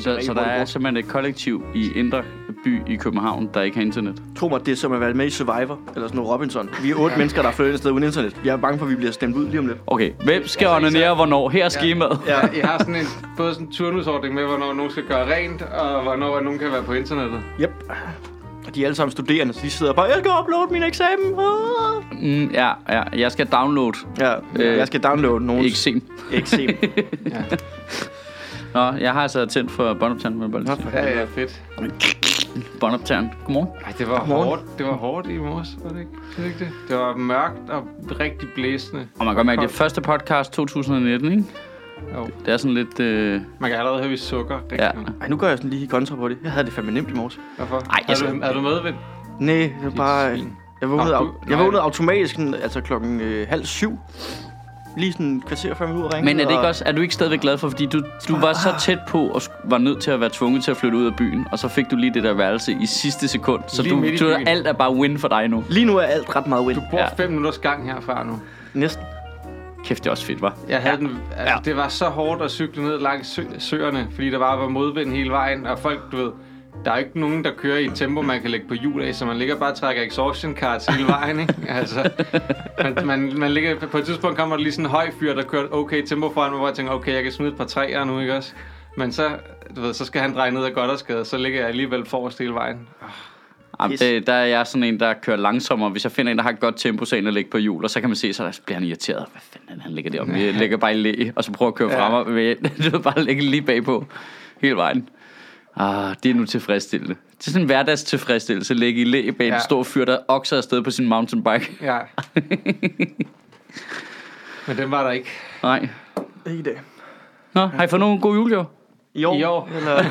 Så, så der er simpelthen et kollektiv i Indre By i København, der ikke har internet. Tro mig, det er som at være med i Survivor, eller sådan noget Robinson. Vi er otte ja. mennesker, der er flyttet et sted uden internet. Jeg er bange for, at vi bliver stemt ud lige om lidt. Okay, hvem skal altså, onanere hvornår? Her er skemaet. Ja, I har sådan en, både sådan en turnusordning med, hvornår nogen skal gøre rent, og hvornår nogen kan være på internettet. Yep. Og de er alle sammen studerende, så de sidder bare, jeg skal uploade min eksamen. Ah. Mm, ja, ja, jeg skal downloade. Ja, øh, jeg skal downloade nogen. Eksem. Eksem. Ja, Nå, jeg har altså tændt for båndoptageren med Nå, bold. for ja, ja fedt. Båndoptageren. Godmorgen. Ej, det var Godmorgen. hårdt. Det var hårdt i morges, var det ikke? Det, ikke det? det var mørkt og rigtig blæsende. Og man kan godt mærke, det er første podcast 2019, ikke? Jo. Det er sådan lidt... Øh... Man kan allerede høre, vi sukker rigtig Ja. meget. Ej, nu gør jeg sådan lige kontra på det. Jeg havde det fandme nemt i morges. Hvorfor? Ej, er, altså- du, er du med, Vind? Nej, det var bare... Jeg vågnede, Nå, du- jeg vågnede automatisk, altså klokken øh, halv syv. Lige sådan en kvarter før ude og ringe. Men er det ikke og- også, er du ikke stadigvæk glad for, fordi du, du var så tæt på og var nødt til at være tvunget til at flytte ud af byen, og så fik du lige det der værelse i sidste sekund, så Lige du, du alt er bare win for dig nu. Lige nu er alt ret meget win. Du bor Ja. fem minutters gang herfra nu. Næsten. Kæft, det er også fedt, var. Jeg havde Ja. den, altså, ja. Det var så hårdt at cykle ned langs sø, søerne, fordi der bare var modvind hele vejen, og folk, du ved, der er ikke nogen, der kører i et tempo, man kan lægge på hjul af, så man ligger bare og trækker exhaustion cards hele vejen, ikke? Altså, man, man, man ligger, på et tidspunkt kommer der lige sådan en høj fyr, der kører okay tempo foran mig, hvor jeg tænker, okay, jeg kan smide et par træer nu, ikke også? Men så, du ved, så skal han dreje ned ad godt og skade, så ligger jeg alligevel forrest hele vejen. Jamen, Yes. det, der er jeg sådan en, der kører langsommere. Hvis jeg finder en, der har et godt tempo, så inde og lægge på hjul, og så kan man se, så bliver han irriteret. Hvad fanden, han ligger deroppe? Jeg ligger bare i læ, og så prøver at køre Ja. frem og du ved, bare ligge lige bagpå hele vejen. Ah, det er nu tilfredsstillende. Det er sådan en hverdagstilfredsstillelse at ligge i læ bag ja. en stor fyr, der okser afsted på sin mountainbike. Ja. Men den var der ikke. Nej. Ikke i dag. Nå, har I fået nogen god julegave? I år? I år. Eller...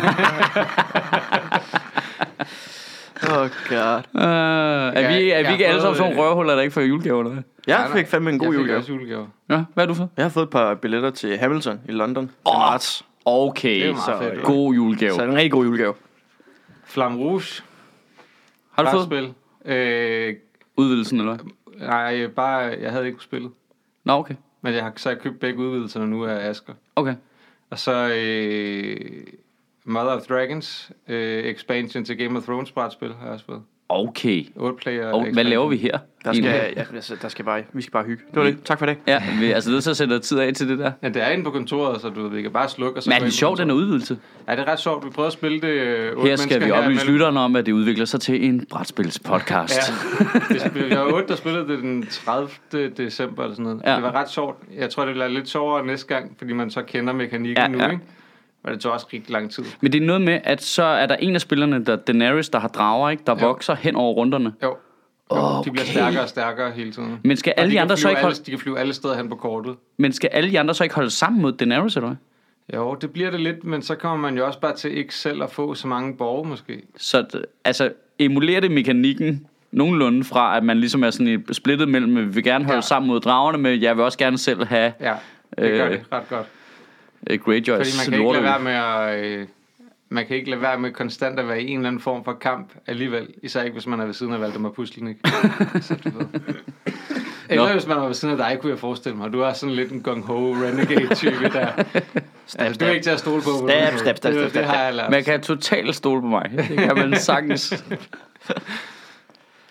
oh god. Uh, er Ja, vi, er vi ikke alle sammen sådan nogle røvhuller, der ikke får julegaver? Eller? hvad? Jeg fik fandme en god jeg fik julegave. også julegave. Ja, hvad har du fået? Jeg har fået et par billetter til Hamilton i London. Åh, marts. Okay, er så fedt, god julegave. Så er en rigtig god julegave. Flam Rouge. Har du fået Brætspil. Øh, udvidelsen, eller hvad? nej, bare, jeg havde ikke spillet. Nå, okay. Men jeg har så jeg købt begge udvidelserne nu af Asker. Okay. Og så øh, Mother of Dragons øh, expansion til Game of Thrones brætspil har jeg også fået. Okay. 8 player Og hvad laver vi her? Der skal, ja, altså, der skal bare, vi skal bare hygge. Det var det. Tak for det. Ja, vi altså nødt til at sætte tid af til det der. Ja, det er inde på kontoret, så du vi kan bare slukke og så Men er det sjovt, den er udvidelse? Ja, det er ret sjovt. Vi prøver at spille det øh, Her skal vi oplyse lytterne om, at det udvikler sig til en brætspilspodcast. Ja, det spil, jeg var otte, der spillede det den 30. december eller sådan noget. Ja. Ja. Det var ret sjovt. Jeg tror, det bliver lidt sjovere næste gang, fordi man så kender mekanikken Ja, nu, ja. ikke? Men det tog også rigtig lang tid. Men det er noget med, at så er der en af spillerne, der Daenerys, der har drager, ikke? der Jo. vokser hen over runderne. Jo. jo De bliver Okay. stærkere og stærkere hele tiden. Men skal Og alle de kan andre så ikke alle, holde, De kan flyve alle steder hen på kortet. men skal alle de andre så ikke holde sammen mod Daenerys, eller hvad? Jo, det bliver det lidt, men så kommer man jo også bare til ikke selv at få så mange borgere måske. Så altså, emulerer det mekanikken nogenlunde fra, at man ligesom er sådan splittet mellem, at vi vil gerne holde. Ja. sammen mod dragerne, men jeg vil også gerne selv have Ja, det gør Øh, det ret godt. Uh, Greyjoys Fordi man kan ikke lade være med at... Øh, man kan ikke lade være med konstant at være i en eller anden form for kamp alligevel. Især ikke, hvis man er ved siden af Valdemar Puslen, ikke? så du ved. Eller hvis man er ved siden af dig, kunne jeg forestille mig. Du er sådan lidt en gung-ho renegade-type der. Altså, du er ikke til at stole på. Stab, nogen måde. stab, stab, Det- stab, Det har stab. jeg lært. Man kan totalt stole på mig. Det kan man sagtens.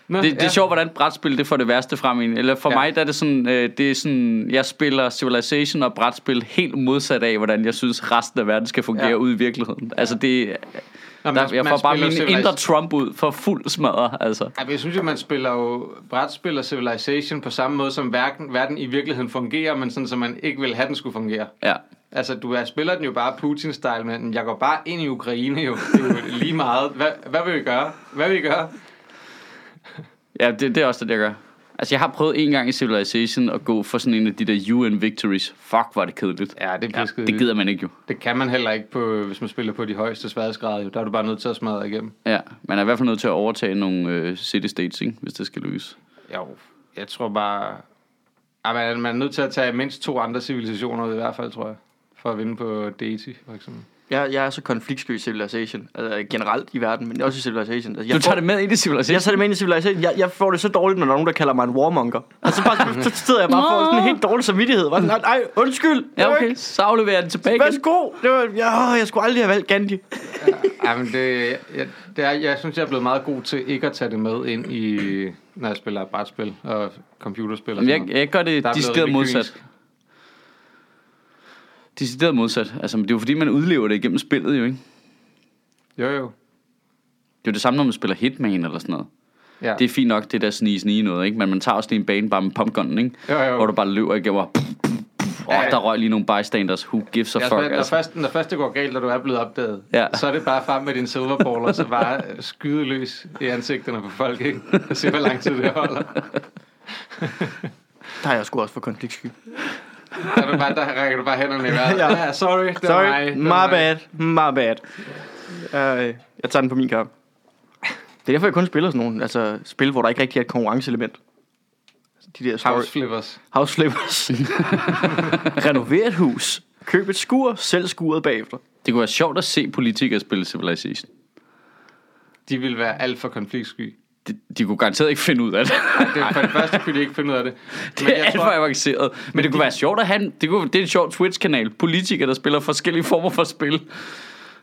Nå, Det, det er ja. sjovt, hvordan brætspil det får det værste frem i en. Eller for ja. Mig, der er det sådan, øh, det er sådan, jeg spiller Civilization og brætspil helt modsat af, hvordan jeg synes, resten af verden skal fungere ja. Ude i virkeligheden. Altså det, Nå, der, man- jeg får bare min indre Trump ud for fuld smadre, altså. Ja, jeg synes jo, man spiller jo brætspil og Civilization på samme måde, som verden, verden i virkeligheden fungerer, men sådan, som man ikke vil have, den skulle fungere. Ja. Altså, du er, spiller den jo bare Putin-style, men jeg går bare ind i Ukraine jo. Det er jo lige meget. Hvad, hvad vil vi gøre? Hvad vil vi gøre? Ja, det, det er også det, jeg gør. Altså, jeg har prøvet en gang i Civilization at gå for sådan en af de der UN victories. Fuck, var det kedeligt. Ja, det er Ja, det gider man ikke jo. Det kan man heller ikke, på, hvis man spiller på de højeste sværhedsgrader. Jo. Der er du bare nødt til at smadre igennem. Ja, man er i hvert fald nødt til at overtage nogle øh, city-states, ikke? hvis det skal lykkes. Jo, jeg tror bare... Ja, man, man er nødt til at tage mindst to andre civilisationer ud i hvert fald, tror jeg. For at vinde på Deity, for eksempel. Jeg, jeg er så konfliktsky i Civilization. Altså generelt i verden, men også i Civilization. Altså, jeg Du tager får- det med ind i Civilization? Jeg tager det med ind i Civilization. Jeg, jeg får det så dårligt, når der er nogen, der kalder mig en warmonger. Og så, bare, så sidder jeg bare får sådan en helt dårlig samvittighed. Bare sådan, Ej, undskyld. Det Ja, okay. ikke- Så afleverer jeg den tilbage igen. Værsgo. Det var, ja, jeg skulle aldrig have valgt Gandhi. Ja, men det, jeg, det er, jeg synes, jeg er blevet meget god til ikke at tage det med ind i, når jeg spiller brætspil og computerspil. Og jeg, jeg gør det Der er blevet decideret rigtig modsat. Decideret modsat. Altså, det er jo fordi, man udlever det igennem spillet, jo ikke? Jo, jo. Det er jo det samme, når man spiller Hitman eller sådan noget. Ja. Det er fint nok, det der snige snige noget, ikke? Men man tager også lige en bane bare med pumpgunnen, ikke? Jo, jo. Hvor du bare løber igennem og... Åh, oh, ja. der røg lige nogle bystanders. Who gives a Ja, fuck, når, altså. først, når først det går galt, og du er blevet opdaget, Ja. så er det bare frem med din silverball, og så bare skyde løs i ansigterne på folk, ikke? Og se, hvor lang tid det holder. Der er jeg sgu også for konfliktsky. Der, er du bare, der rækker du bare hænderne i vejret. Ja. Ja, sorry, det var Sorry, mig. det my var mig. bad, my bad. Uh, jeg tager den på min kamp. Det er derfor, jeg kun spiller sådan nogle altså, spil, hvor der ikke rigtig er et konkurrenceelement. Altså, De der story... House flippers. House flippers. Renover et hus. Køb et skur, selv skuret bagefter. Det kunne være sjovt at se politikere spille Civilization. De vil være alt for konfliktsky. De, de kunne garanteret ikke finde ud af det. Det er for det første, kunne de ikke finde ud af det. Det er alt for avanceret. Men, men det kunne være sjovt at have det, kunne, det er en sjov Twitch-kanal. Politikere, der spiller forskellige former for spil.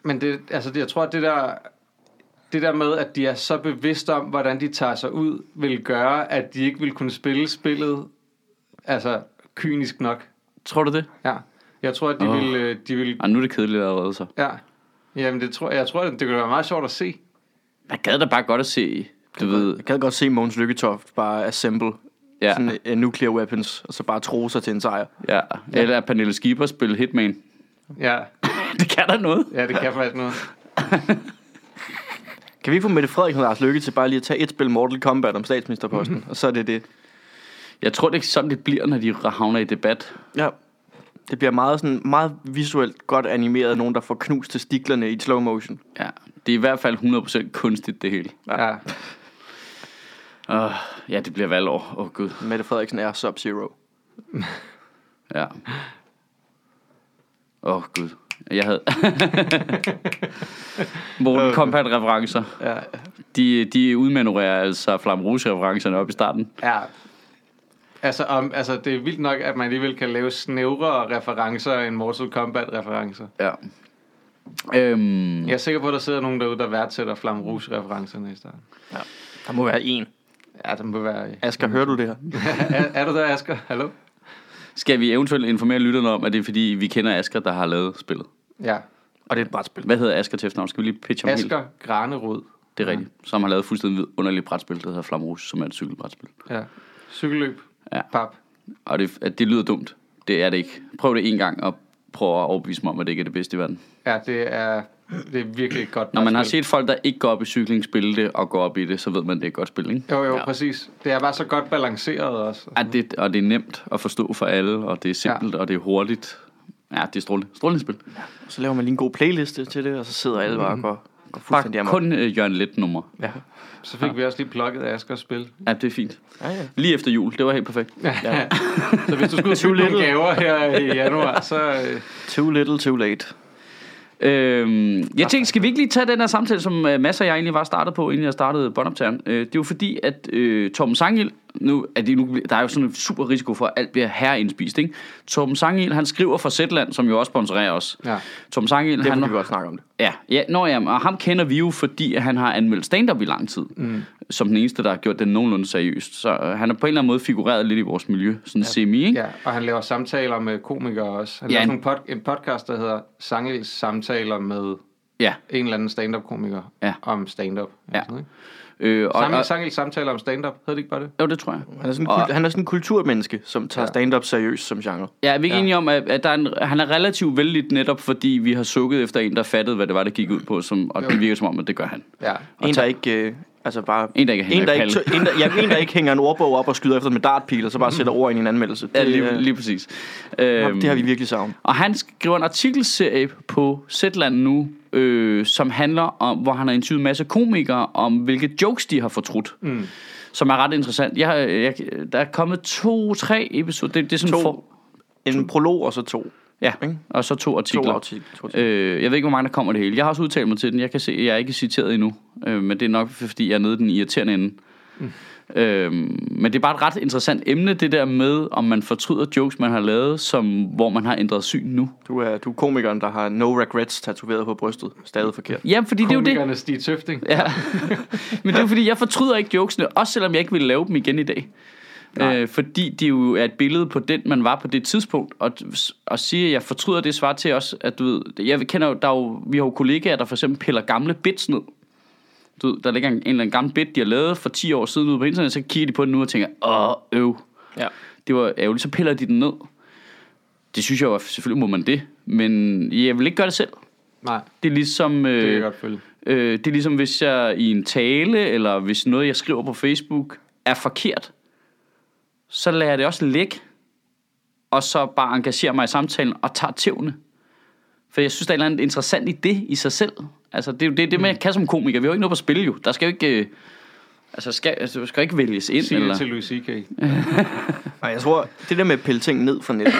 Men det, altså, det, jeg tror, at det der, det der med, at de er så bevidste om, hvordan de tager sig ud, vil gøre, at de ikke vil kunne spille spillet altså kynisk nok. Tror du det? Ja. Jeg tror, at de oh. vil... øh, De vil Ej, nu er det kedeligt allerede så. ja. Jamen, det tror, jeg tror, at det kunne være meget sjovt at se. Jeg gad da bare godt at se, du ved, Jeg kan godt se Mogens Lykketoft bare assemble ja, sådan uh, nuclear weapons, og så bare tro sig til en sejr. ja. Eller at Pernille Schieber spille Hitman. Ja, det kan der noget. ja det kan faktisk noget. Kan vi få Mette Frederiksen og Lars Lykke til bare lige at tage et spil Mortal Kombat om statsministerposten, og så er det det. Jeg tror, det er sådan, det bliver, når de havner i debat. Ja. Det bliver meget, sådan, meget visuelt godt animeret, nogen der får knust testiklerne i slow motion. Ja, det er i hvert fald 100% kunstigt, det hele. Ja. Uh, ja, det bliver valgår. Åh, oh, gud. Mette Frederiksen er Sub-Zero. Ja. Åh, oh, gud. Jeg havde... Morten Kompat-referencer. Ja. De, de udmanøvrerer altså Flam Rouge-referencerne op i starten. ja. Altså, om, altså, det er vildt nok, at man alligevel kan lave snævre referencer end Mortal Kombat-referencer. Ja. Øhm, Jeg er sikker på, at der sidder nogen derude, der værdsætter Flam Rouge-referencerne i starten. Der må være en. Ja, det må være... Asger, hører du det her? er, er du der, Asger? Hallo? Skal vi eventuelt informere lytterne om, at det er fordi, vi kender Asger, der har lavet spillet? Ja. Og det er et brætspil. Hvad hedder Asger til efternavn? Skal vi lige pitche ham helt? Asger Granerud. Det er rigtigt. Som har lavet fuldstændig underligt brætspil, der hedder Flam Rouge, som er et cykelbrætspil. Ja. Cykelløb. Ja. Pap. Og det, at det lyder dumt. Det er det ikke. Prøv det en gang, og prøv at overbevise mig om, at det ikke er det bedste i verden. Ja, det er, det er virkelig et godt Når man har set folk, der ikke går op i cykling, spille det, og går op i det, så ved man, at det er et godt spil, ikke? Jo, jo, Ja. ja. præcis. Det er bare så godt balanceret også. Ja, det, og det er nemt at forstå for alle, og det er simpelt, ja. og det er hurtigt. Ja, det er strålende. Strålende spil. Så laver man lige en god playliste til det, og så sidder alle bare og går, går fuldstændig Bare amok. kun uh, Jørgen Let nummer. Ja. Så fik vi også lige plukket Askers spil. Ja, det er fint. Ja, ja. Lige efter jul, det var helt perfekt. ja. Så hvis du skulle nogle little. gaver her i januar, så... øh, Too little, too late. Øhm, jeg tænkte, skal vi ikke lige tage den her samtale, som øh, masser jeg egentlig var startet på, inden jeg startede båndoptageren? Øh, det er jo fordi, at øh, Torben Sangil, nu, at det nu, der er jo sådan en super risiko for, at alt bliver herindspist, ikke? Torben Sangil, han skriver for Zetland, som jo også sponsorerer os. Ja. Torben Sangil, Det han, kan vi godt snakke om det. Ja, ja, nå, ja, og ham kender vi jo, fordi han har anmeldt stand-up i lang tid. Mm. Som den eneste, der har gjort det nogenlunde seriøst. Så øh, han har på en eller anden måde figureret lidt i vores miljø, sådan ja. semi, ikke? Ja, og han laver samtaler med komikere også. Han Ja, laver en, pod, en podcast, der hedder Sangels Samtaler med Ja. en eller anden stand-up-komiker Ja. om stand-up. Ja. Sådan, ikke? Øh, og, Sangel, og, Sangels Samtaler om stand-up, hedder det ikke bare det? jo, det tror jeg. Han er sådan, Og- han er sådan en kulturmenneske, som tager Ja. stand-up seriøst som genre. Ja, er vi ikke Ja. enige om, at, at der er en, han er relativt vældig netop, fordi vi har sukket efter en, der fattede, hvad det var, det gik ud på, som, og det virker som om, at det gør han. Ja. En, der ikke... Øh, altså bare... En, der ikke hænger en, der ikke, tø- en, der, ja, en, der ikke hænger en ordbog op og skyder efter med dartpil, og så bare sætter ord ind i en anmeldelse. Ja, Det, lige, øh, lige præcis. det Øhm, har vi virkelig savnet. Og han skriver en artikelserie på Zetland nu, øh, som handler om, hvor han har interviewet en masse komikere om, hvilke jokes de har fortrudt. Mm. Som er ret interessant. Jeg, jeg, der er kommet to, tre episoder. Det, det er sådan To. For, En prolog og så to. Ja, Ikke? og så to To artikler. artikler. To artikler. Øh, jeg ved ikke, hvor mange der kommer det hele. Jeg har også udtalt mig til den. Jeg kan se, jeg er ikke citeret endnu. Øh, men det er nok, fordi jeg er nede i den irriterende ende. Mm. Øh, men det er bare et ret interessant emne, det der med, om man fortryder jokes, man har lavet, som, hvor man har ændret syn nu. Du er, du er komikeren, der har no regrets tatoveret på brystet. Stadig forkert. Ja, fordi det er jo det. Komikerne Stig Tøfting. Ja. Men det er jo fordi, jeg fortryder ikke jokesene, også selvom jeg ikke vil lave dem igen i dag. Øh, fordi de jo er et billede på den, man var på det tidspunkt. Og, og sige, at jeg fortryder det svar til også, at du ved, jeg kender jo, der er jo, vi har jo kollegaer, der for eksempel piller gamle bits ned. Du ved, der ligger en, en eller anden gammel bit, de har lavet for 10 år siden ude på internet, så kigger de på den nu og tænker, åh, øv, Ja. det var ærgerligt, så piller de den ned. Det synes jeg jo, selvfølgelig må man det, men jeg vil ikke gøre det selv. Nej, Det er ligesom... Øh, det kan jeg godt følge. Øh, det er ligesom, hvis jeg i en tale, eller hvis noget, jeg skriver på Facebook, er forkert, så lader jeg det også ligge, og så bare engagerer mig i samtalen og tager tævne. For jeg synes, der er et eller andet interessant i det i sig selv. Altså, det er jo det, det man kan som komiker. Vi har jo ikke noget på spil, jo. Der skal jo ikke... Øh, altså, skal, altså, skal ikke vælges ind, Sig eller... til Louis C.K. Nej, jeg tror, det der med at pille ting ned fra nettet,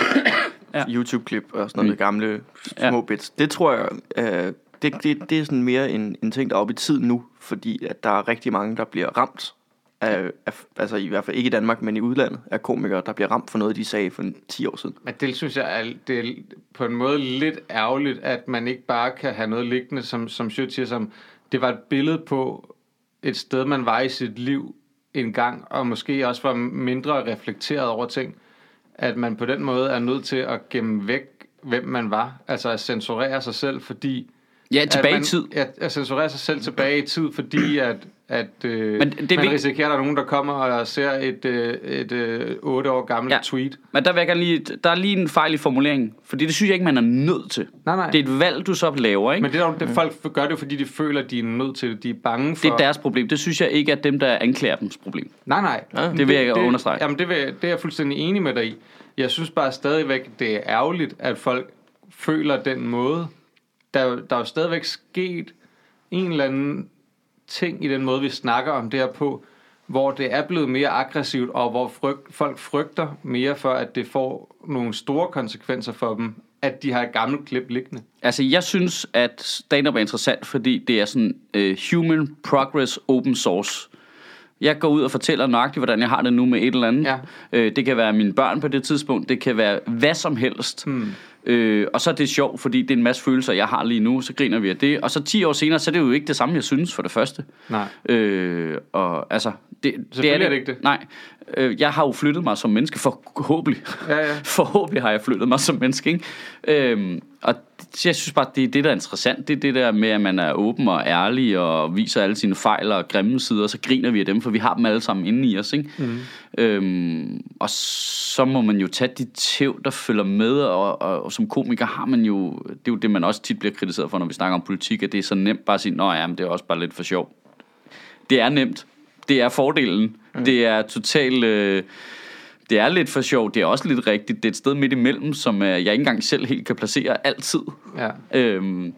Ja. ja. YouTube-klip og sådan noget mm. gamle Ja. små bits, det tror jeg, øh, det, det, det er sådan mere en, en ting, der er oppe i tid nu, fordi at der er rigtig mange, der bliver ramt af, af, altså i hvert fald ikke i Danmark, men i udlandet, af komikere, der bliver ramt for noget, de sagde for 10 år siden. Men det synes jeg er, det er på en måde lidt ærgerligt, at man ikke bare kan have noget liggende, som, som Sjøt siger, som det var et billede på et sted, man var i sit liv en gang, og måske også var mindre reflekteret over ting, at man på den måde er nødt til at gemme væk, hvem man var, altså at censurere sig selv, fordi... Ja, tilbage man, i tid. At, at censurere sig selv tilbage i tid, fordi at, at øh, Men det er man risikerer, at der er nogen, der kommer og ser et, øh, et øh, 8 år gammelt Ja. ja. tweet. Men der, vil jeg lige, der er lige en fejl i formuleringen, fordi det synes jeg ikke, man er nødt til. Nej, nej. Det er et valg, du så laver, ikke? Men det er jo, det, folk gør det jo, fordi de føler, at de er nødt til det. De er bange for... Det er deres problem. Det synes jeg ikke er dem, der anklager dems problem. Nej, nej. Ja, Men det vil jeg understrege. Jamen, det, vil, det er jeg fuldstændig enig med dig i. Jeg synes bare stadigvæk, det er ærgerligt, at folk føler den måde. Der, der er jo stadigvæk sket en eller anden ting i den måde, vi snakker om det her på, hvor det er blevet mere aggressivt, og hvor frygt, folk frygter mere for, at det får nogle store konsekvenser for dem, at de har et gammelt klip liggende. Altså, jeg synes, at stand-up er interessant, fordi det er sådan uh, human progress open source. Jeg går ud og fortæller nøjagtigt, hvordan jeg har det nu med et eller andet. Ja. Øh, det kan være mine børn på det tidspunkt, det kan være hvad som helst. Hmm. Øh, og så er det sjovt, fordi det er en masse følelser, jeg har lige nu, så griner vi af det. Og så 10 år senere, så er det jo ikke det samme, jeg synes for det første. Nej. Øh, og altså, det, det Selvfølgelig er det ikke det. Nej, øh, jeg har jo flyttet mig som menneske, forhåbentlig. Ja, ja. Forhåbentlig har jeg flyttet mig som menneske, ikke? Øhm, og jeg synes bare, det er det, der er interessant. Det er det der med, at man er åben og ærlig og viser alle sine fejl og grimme sider, og så griner vi af dem, for vi har dem alle sammen inde i os, ikke? Mm. Øhm, og så må man jo tage de tæv, der følger med, og, og, og som komiker har man jo, det er jo det, man også tit bliver kritiseret for, når vi snakker om politik, at det er så nemt bare at sige, nå ja, men det er også bare lidt for sjov. Det er nemt. Det er fordelen. Mm. Det er totalt... Øh, det er lidt for sjovt. Det er også lidt rigtigt. Det er et sted midt imellem, som øh, jeg ikke engang selv helt kan placere altid. Ja. Øhm,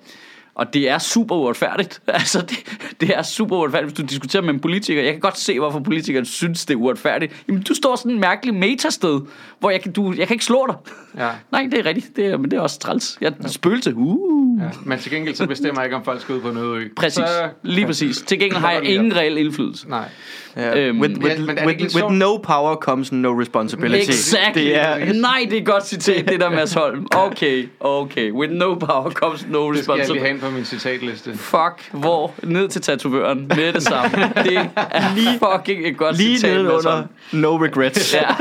og det er super uretfærdigt. Altså, det, det er super uretfærdigt, hvis du diskuterer med en politiker. Jeg kan godt se, hvorfor politikeren synes, det er uretfærdigt. Jamen, du står sådan en mærkelig metasted, hvor jeg kan, du, jeg kan ikke slå dig. Ja. Nej, det er rigtigt. Det er, men det er også træls. Jeg er spøgelse. Uh. Ja. Men til gengæld så bestemmer jeg ikke, om folk skal ud på en øde ø. Præcis. Så, Lige præcis. Til gengæld har jeg ingen reel indflydelse. nej. Ja. Øhm, with, with, men with, with sjovt? no power comes no responsibility. Exactly. Det er, Nej, det er et godt citat, det der Mads Holm. Okay, okay. With no power comes no Det skal jeg lige responsibility. have ind på min citatliste. Fuck, hvor? Ned til tatovøren med det samme. Det er lige fucking et godt lige citat, Mads nedenunder Holm. no regrets. Ja.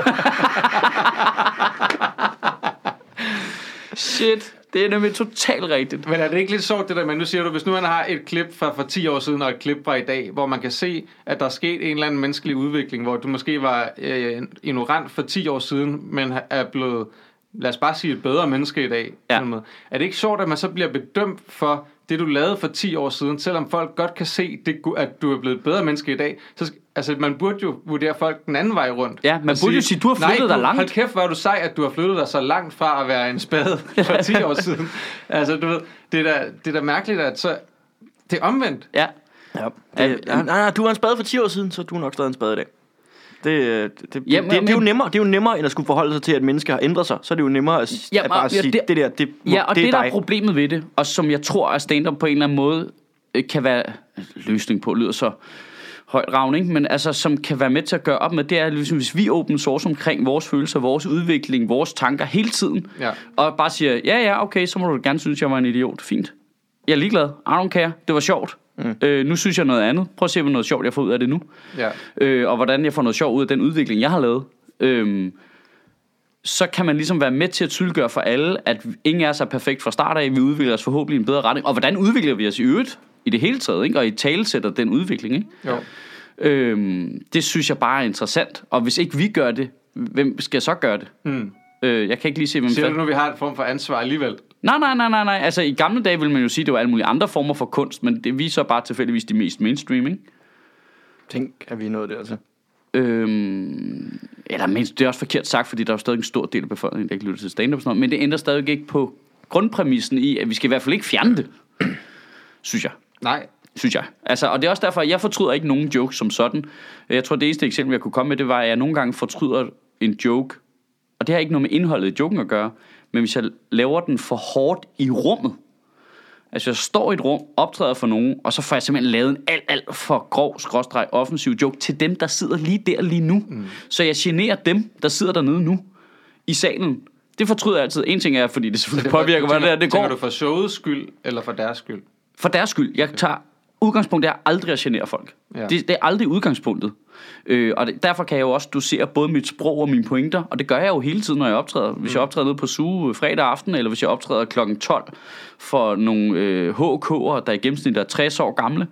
Shit, det er nemlig totalt rigtigt. Men er det ikke lidt sjovt det der, men nu siger du, hvis nu man har et klip fra for 10 år siden og et klip fra i dag, hvor man kan se, at der er sket en eller anden menneskelig udvikling, hvor du måske var øh, ignorant for 10 år siden, men er blevet, lad os bare sige, et bedre menneske i dag. Ja. en måde. Er det ikke sjovt, at man så bliver bedømt for det, du lavede for 10 år siden, selvom folk godt kan se, det, at du er blevet et bedre menneske i dag? Så, altså, man burde jo vurdere folk den anden vej rundt. Ja, man burde jo sige, du har flyttet "Nej, dig du- langt." Hold kæft, hvor er du sej, at du har flyttet dig så langt fra at være en spade for 10 år siden. Altså, du ved, det er da, det er da mærkeligt, at så... Det er omvendt. Ja. Ja. Det, nej, nej, nej, du var en spade for 10 år siden, så er du nok stadig en spade i dag. Det, øh, det, det, Jamen, det, det, er jo nemmere, det er jo nemmere, end at skulle forholde sig til, at mennesker har ændret sig. Så er det jo nemmere at, Ja, at bare ja, sige, det- det, der, det, må, Ja, og det det, er der dig. er problemet ved det, og som jeg tror, at stand-up på en eller anden måde øh, kan være løsning på, lyder så højt ravn, ikke? men altså, som kan være med til at gøre op med, det er, ligesom, hvis vi open source omkring vores følelser, vores udvikling, vores tanker hele tiden, Ja. og bare siger, ja, ja, okay, så må du gerne synes, jeg var en idiot. Fint. Jeg er ligeglad. I don't care. Det var sjovt. Mm. Øh, nu synes jeg noget andet. Prøv at se, hvor noget sjovt jeg får ud af det nu. Ja. øh, og hvordan jeg får noget sjov ud af den udvikling, jeg har lavet, øhm, så kan man ligesom være med til at tydeliggøre for alle, at ingen er så perfekt fra start af. Vi udvikler os forhåbentlig i en bedre retning. Og hvordan udvikler vi os i øvrigt i det hele taget, ikke? og i talesætter den udvikling. Ikke? Jo. Øhm, det synes jeg bare er interessant. Og hvis ikke vi gør det, hvem skal så gøre det? Hmm. Øh, jeg kan ikke lige se, hvem Siger fat- du nu, vi har en form for ansvar alligevel? Nej, nej, nej, nej, nej. Altså i gamle dage ville man jo sige, at det var alle mulige andre former for kunst, men det vi er så bare tilfældigvis de mest mainstream, ikke? Tænk, at vi er nået der til. Øhm, eller mindst, det er også forkert sagt, fordi der er jo stadig en stor del af befolkningen, der ikke lytter til stand-up og sådan noget, men det ændrer stadig ikke på grundpræmissen i, at vi skal i hvert fald ikke fjerne det, synes jeg. Nej. Synes jeg. Altså, og det er også derfor, at jeg fortryder ikke nogen joke som sådan. Jeg tror, det eneste eksempel, jeg kunne komme med, det var, at jeg nogle gange fortryder en joke, og det har ikke noget med indholdet i joken at gøre, men hvis jeg laver den for hårdt i rummet, Altså jeg står i et rum, optræder for nogen, og så får jeg simpelthen lavet en alt, alt for grov, skråstreg, offensiv joke til dem, der sidder lige der lige nu. Mm. Så jeg generer dem, der sidder dernede nu, i salen. Det fortryder jeg altid. En ting er, fordi det selvfølgelig påvirker, hvordan det, det Tænker går. du for showets skyld, eller for deres skyld? For deres skyld. Jeg tager udgangspunkt er aldrig at genere folk. Ja. Det, det er aldrig udgangspunktet. Øh, og det, derfor kan jeg jo også dosere både mit sprog og mine pointer, og det gør jeg jo hele tiden, når jeg optræder. Hvis jeg optræder nede på SUGE fredag aften, eller hvis jeg optræder kl. 12 for nogle øh, HK'er, der i gennemsnit er 60 år gamle,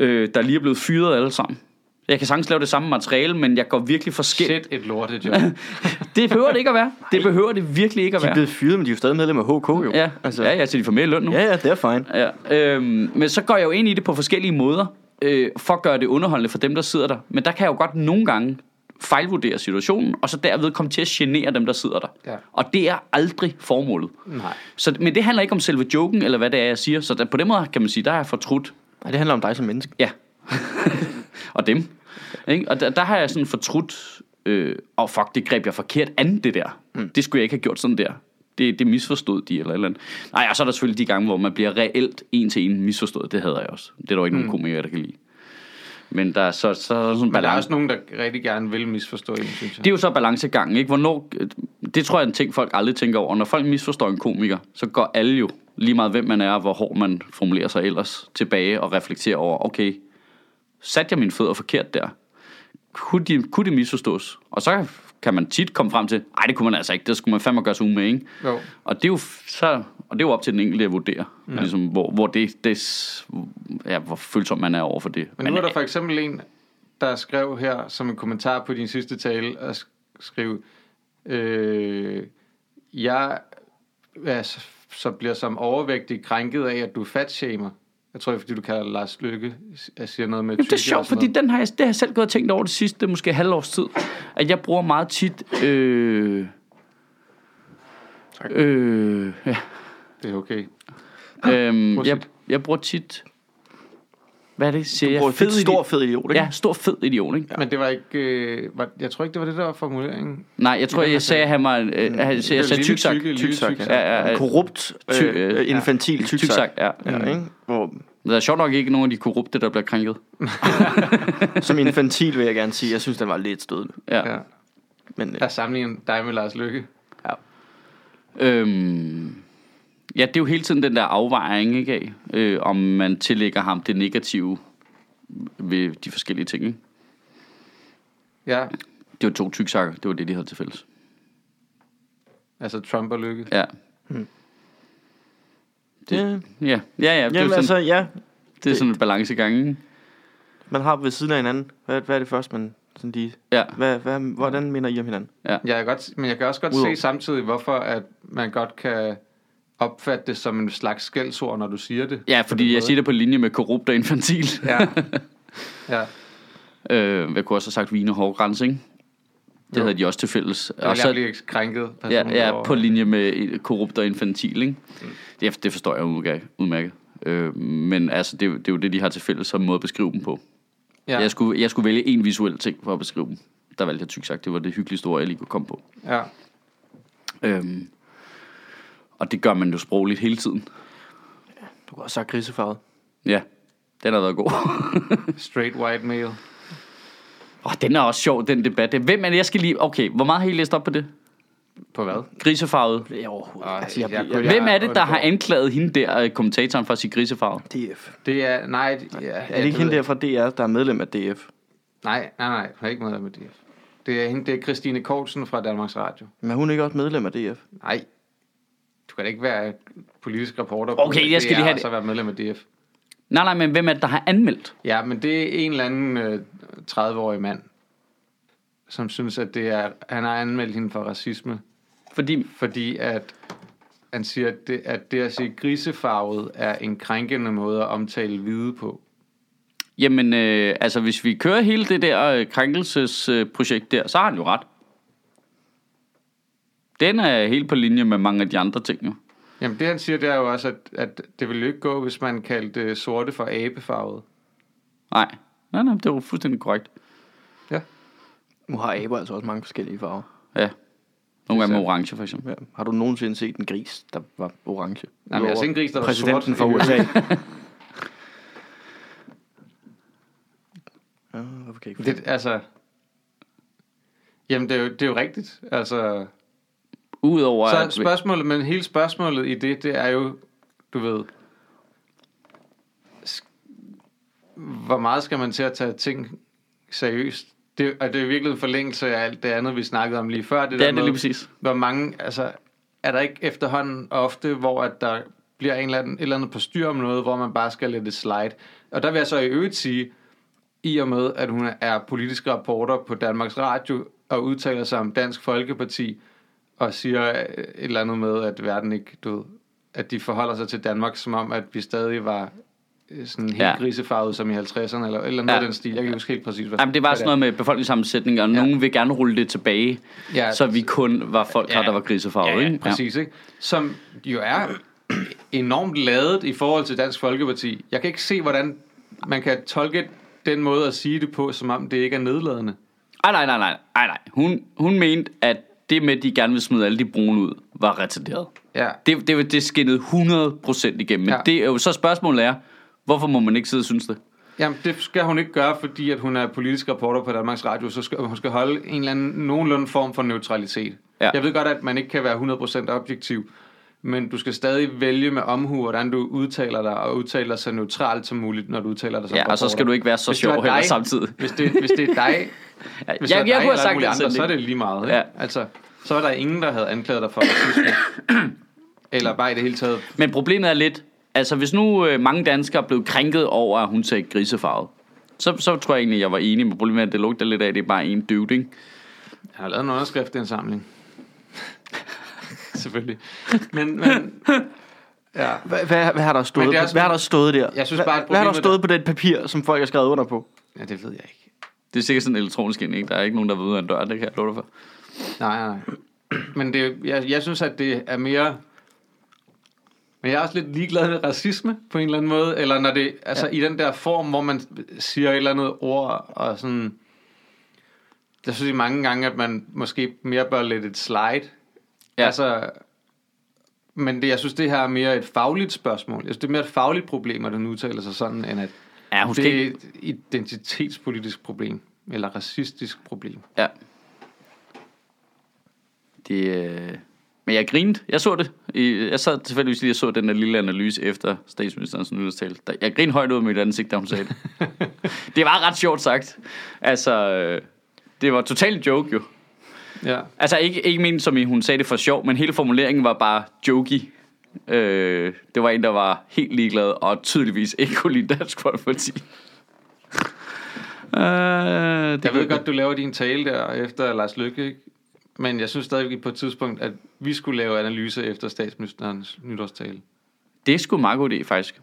øh, der lige er blevet fyret alle sammen. Jeg kan sagtens lave det samme materiale, men jeg går virkelig forskelligt. Shit, et lortejob. Det behøver det ikke at være. Det behøver det virkelig ikke at De er være. blevet fyret, men de er jo stadig medlem af HK, jo. Ja, altså, ja, ja, så de får mere løn nu. ja, ja, det er fine. Ja, øhm, men så går jeg jo ind i det på forskellige måder, øh, for at gøre det underholdende for dem, der sidder der. Men der kan jeg jo godt nogle gange fejlvurdere situationen, og så derved komme til at genere dem, der sidder der. Ja. Og det er aldrig formålet. Nej. Så, men det handler ikke om selve joken, eller hvad det er, jeg siger. Så der, på den måde kan man sige, der er jeg fortrudt. Nej, det handler om dig som menneske. Ja. og dem. Ikke? Og der, der har jeg sådan fortrudt, øh, og fuck, det greb jeg forkert an, det der. Mm. Det skulle jeg ikke have gjort sådan der. Det, det misforstod de, eller eller andet. Nej, og så er der selvfølgelig de gange, hvor man bliver reelt en til en misforstået. Det havde jeg også. Det er der jo ikke mm. nogen komikere, der kan lide. Men der er så, så er der sådan en Men der er balance. også nogen, der rigtig gerne vil misforstå en, synes jeg. Det er jo så balancegangen, ikke? Hvornår, det tror jeg er en ting, folk aldrig tænker over. Når folk misforstår en komiker, så går alle jo, lige meget hvem man er, hvor hård man formulerer sig ellers, tilbage og reflekterer over, okay, satte jeg mine fødder forkert der? Kunne, de, kunne det misforstås? Og så kan man tit komme frem til, nej, det kunne man altså ikke, det skulle man fandme gøre sig umage, ikke? Jo. Og det er jo, så, og det er jo op til den enkelte at vurdere, ja. ligesom, hvor, hvor, det, det, ja, hvor følsom man er over for det. Men nu er der for eksempel en, der skrev her som en kommentar på din sidste tale, og sk- skrev, øh, jeg ja, så, så bliver som overvægtig krænket af, at du fatshamer. Jeg tror, det er, fordi du kalder Lars Lykke, jeg siger noget med Jamen, det er sjovt, fordi den har jeg, det har jeg selv gået og tænkt over det sidste, måske halvårs tid. At jeg bruger meget tit... Øh, Tak. øh, ja, Det er okay. øhm, jeg, jeg bruger tit... Hvad er det? Siger Du jeg? Fed fed, stor fed idiot, ikke? Ja, stor fed idiot, ikke? Men det var ikke... Øh, var, jeg tror ikke, det var det, der var formuleringen. Nej, jeg tror, jeg sagde, at han var... Øh, jeg, jeg sagde tyksak. Tyksak. Ja, ja, ja. Korrupt, Ty- øh, infantil Tyksak, tyksak. ja. Ja, ikke? Hvor, Der er sjovt nok ikke nogen af de korrupte, der bliver krænket. som infantil vil jeg gerne sige, jeg synes, den var lidt stødende. Ja. Ja. Men øh, Jeg sammenligner dig med Lars Lykke. Øhm, ja, det er jo hele tiden den der afvejning, ikke af, øh, om man tillægger ham det negative ved de forskellige ting, ikke? Ja, Det var to tyksakker, det var det, de havde til fælles. altså Trump og Lykke. Ja. det, Ja, ja, ja. Det er, jamen, sådan, altså, ja, det er sådan en balancegang, ikke? man har ved siden af hinanden. Hvad, hvad er det første, man sådan lige... Ja, Hvad, hvad, hvordan minder I om hinanden? Jeg kan godt, men jeg kan også godt Udover- se samtidig, hvorfor at man godt kan opfatte det som en slags skældsord, når du siger det. ja fordi jeg siger det på linje med korrupt og infantil. Ja. ja. øh, jeg kunne også have sagt vin og hård ikke? Det Jo. havde de også til fælles. Det vil jeg blive krænket. Ja, ja over. på linje med korrupt og infantil, ikke? Det, det forstår jeg udmærket. Øh, men altså, det, er jo- det er jo det, de har til fælles som måde at beskrive dem på. Ja. Jeg, skulle, jeg skulle vælge en visuel ting for at beskrive dem. Der valgte jeg tyk sagt, det var det hyggeligste ord, jeg lige kunne komme på. Ja. Øhm, og det gør man jo sprogligt hele tiden. Du kan også sagt grisefarvet. Ja, den har været god. Straight white male. Åh, den er også sjov, den debat. Hvem er det, jeg skal lige... Okay, hvor meget har I læst op på det? På hvad? Grisefarvet. Det er overhovedet. Ej, altså, jeg, jeg jeg, jeg, Hvem er det, der har anklaget hende der, øh, kommentatoren, for at sige grisefarvet? DF. Det er, nej, det- ja, Er det ikke hende der fra DR, der er medlem af DF? Nej, nej, nej, hun er ikke medlem af DF. Det er hende, det er Christine Kortsen fra Danmarks Radio. Men er hun ikke også medlem af DF? Nej, du kan da ikke være politisk reporter Okay, jeg skal DR, lige have og så være medlem af DF. Nej, nej, men hvem er det, der har anmeldt? Ja, men det er en eller anden øh, 30-årig mand, som synes, at det er, han har anmeldt hende for racisme, Fordi, fordi at han siger, at det, at det at sige grisefarvet er en krænkende måde at omtale hvide på. jamen, øh, altså hvis vi kører hele det der øh, krænkelsesprojekt der, så har han jo ret. Den er helt på linje med mange af de andre ting, jo. Jamen det han siger, det er jo også, at, at det ville ikke gå, hvis man kaldte sorte for abefarvet. Nej, nej, nej, det var fuldstændig korrekt. Ja. Nu har aber altså også mange forskellige farver. Ja. Nogle gange med orange, for eksempel. Ja. Har du nogensinde set en gris, der var orange? Nej, men jeg har set en gris, der var Præsidenten sort. for USA. ja, hvorfor kan jeg ikke Det, altså... Jamen, det er, jo, det er jo rigtigt. Altså, Udover så at... spørgsmålet, men hele spørgsmålet i det, det er jo, du ved, hvor meget skal man til at tage ting seriøst? Det, og det er virkelig en forlængelse af alt det andet, vi snakkede om lige før. Det, det der er det med, lige præcis. hvor mange, altså, er der ikke efterhånden ofte, hvor at der bliver en eller anden, et eller andet på styr om noget, hvor man bare skal lade det slide. Og der vil jeg så i øvrigt sige, i og med, at hun er politisk rapporter på Danmarks Radio, og udtaler sig om Dansk Folkeparti, og siger et eller andet med, at verden ikke, du ved, at de forholder sig til Danmark, som om, at vi stadig var øh, sådan helt Ja. ja. grisefarvet som i 50'erne, eller, eller noget Ja. den stil. Jeg kan ikke huske helt præcis, hvad Jamen, det var hvad sådan noget med befolkningssammensætning, og Ja. nogen vil gerne rulle det tilbage, Ja, så vi kun var folk her, der var grisefarvet. Ja, ja, ikke? præcis, ikke? Som jo er enormt ladet i forhold til Dansk Folkeparti. Jeg kan ikke se, hvordan man kan tolke den måde at sige det på, som om det ikke er nedladende. Ej, nej, nej, nej, nej, nej. Hun, hun mente, at det med, at de gerne vil smide alle de brune ud, var retarderet. Ja, Det, det, det skinnede 100% igennem. Men ja. Det er jo så spørgsmålet er, hvorfor må man ikke sidde og synes det? Jamen, det skal hun ikke gøre, fordi at hun er politisk reporter på Danmarks Radio, så skal hun skal holde en eller anden nogenlunde form for neutralitet. Ja. Jeg ved godt, at man ikke kan være 100% objektiv, men du skal stadig vælge med omhu, hvordan du udtaler dig, og udtaler sig neutralt som muligt, når du udtaler dig som Ja, og så skal du ikke være så sjov heller dig- samtidig. Hvis det, hvis det er dig, Ja, hvis jeg, det jeg, var dig kunne have sagt det andre, så er det lige meget. Ikke? Ja. Altså, så er der ingen, der havde anklaget dig for racisme. eller bare i det hele taget. Men problemet er lidt, altså hvis nu øh, mange danskere blev krænket over, at hun sagde grisefarvet, så, så tror jeg egentlig, jeg var enig med problemet, er, at det lugter lidt af, at det er bare en døvding. Jeg har lavet en underskriftindsamling. Selvfølgelig. Men, men ja. Hvad, hvad, hvad har der stået, Men det er på, hvad har der stået der? Jeg synes hvad, bare, hvad har der stået på det papir, som folk har skrevet under på? ja, det ved jeg ikke. Det er sikkert sådan en elektronisk ind, ikke? Der er ikke nogen, der ved ud af en dør, det kan jeg love dig for. Nej, nej. Men det, jeg, jeg synes, at det er mere... Men jeg er også lidt ligeglad med racisme på en eller anden måde. Eller når det, altså ja. i den der form, hvor man siger et eller andet ord, og sådan... Jeg synes i mange gange, at man måske mere bør lade et slide. Ja. Altså, men det, jeg synes, det her er mere et fagligt spørgsmål. Jeg synes, det er mere et fagligt problem, at den udtaler sig sådan, end at Ja, hun det er ikke... et identitetspolitisk problem. Eller racistisk problem. Ja. Det, øh... Men jeg grinede. Jeg så det. Jeg sad tilfældigvis lige og så den der lille analyse efter statsministerens nyhedstale. Jeg grinede højt ud med mit ansigt, da hun sagde det. det var ret sjovt sagt. Altså, øh, det var totalt joke jo. Ja. Altså ikke, ikke ment som i, hun sagde det for sjov, men hele formuleringen var bare jokey. Øh, det var en, der var helt ligeglad, og tydeligvis ikke kunne lide Dansk Folkeparti. Øh, det Jeg ved godt, du laver din tale der efter Lars Lykke, ikke? Men jeg synes stadigvæk på et tidspunkt, at vi skulle lave analyser efter statsministerens nytårstale. Det sgu en meget god idé, faktisk.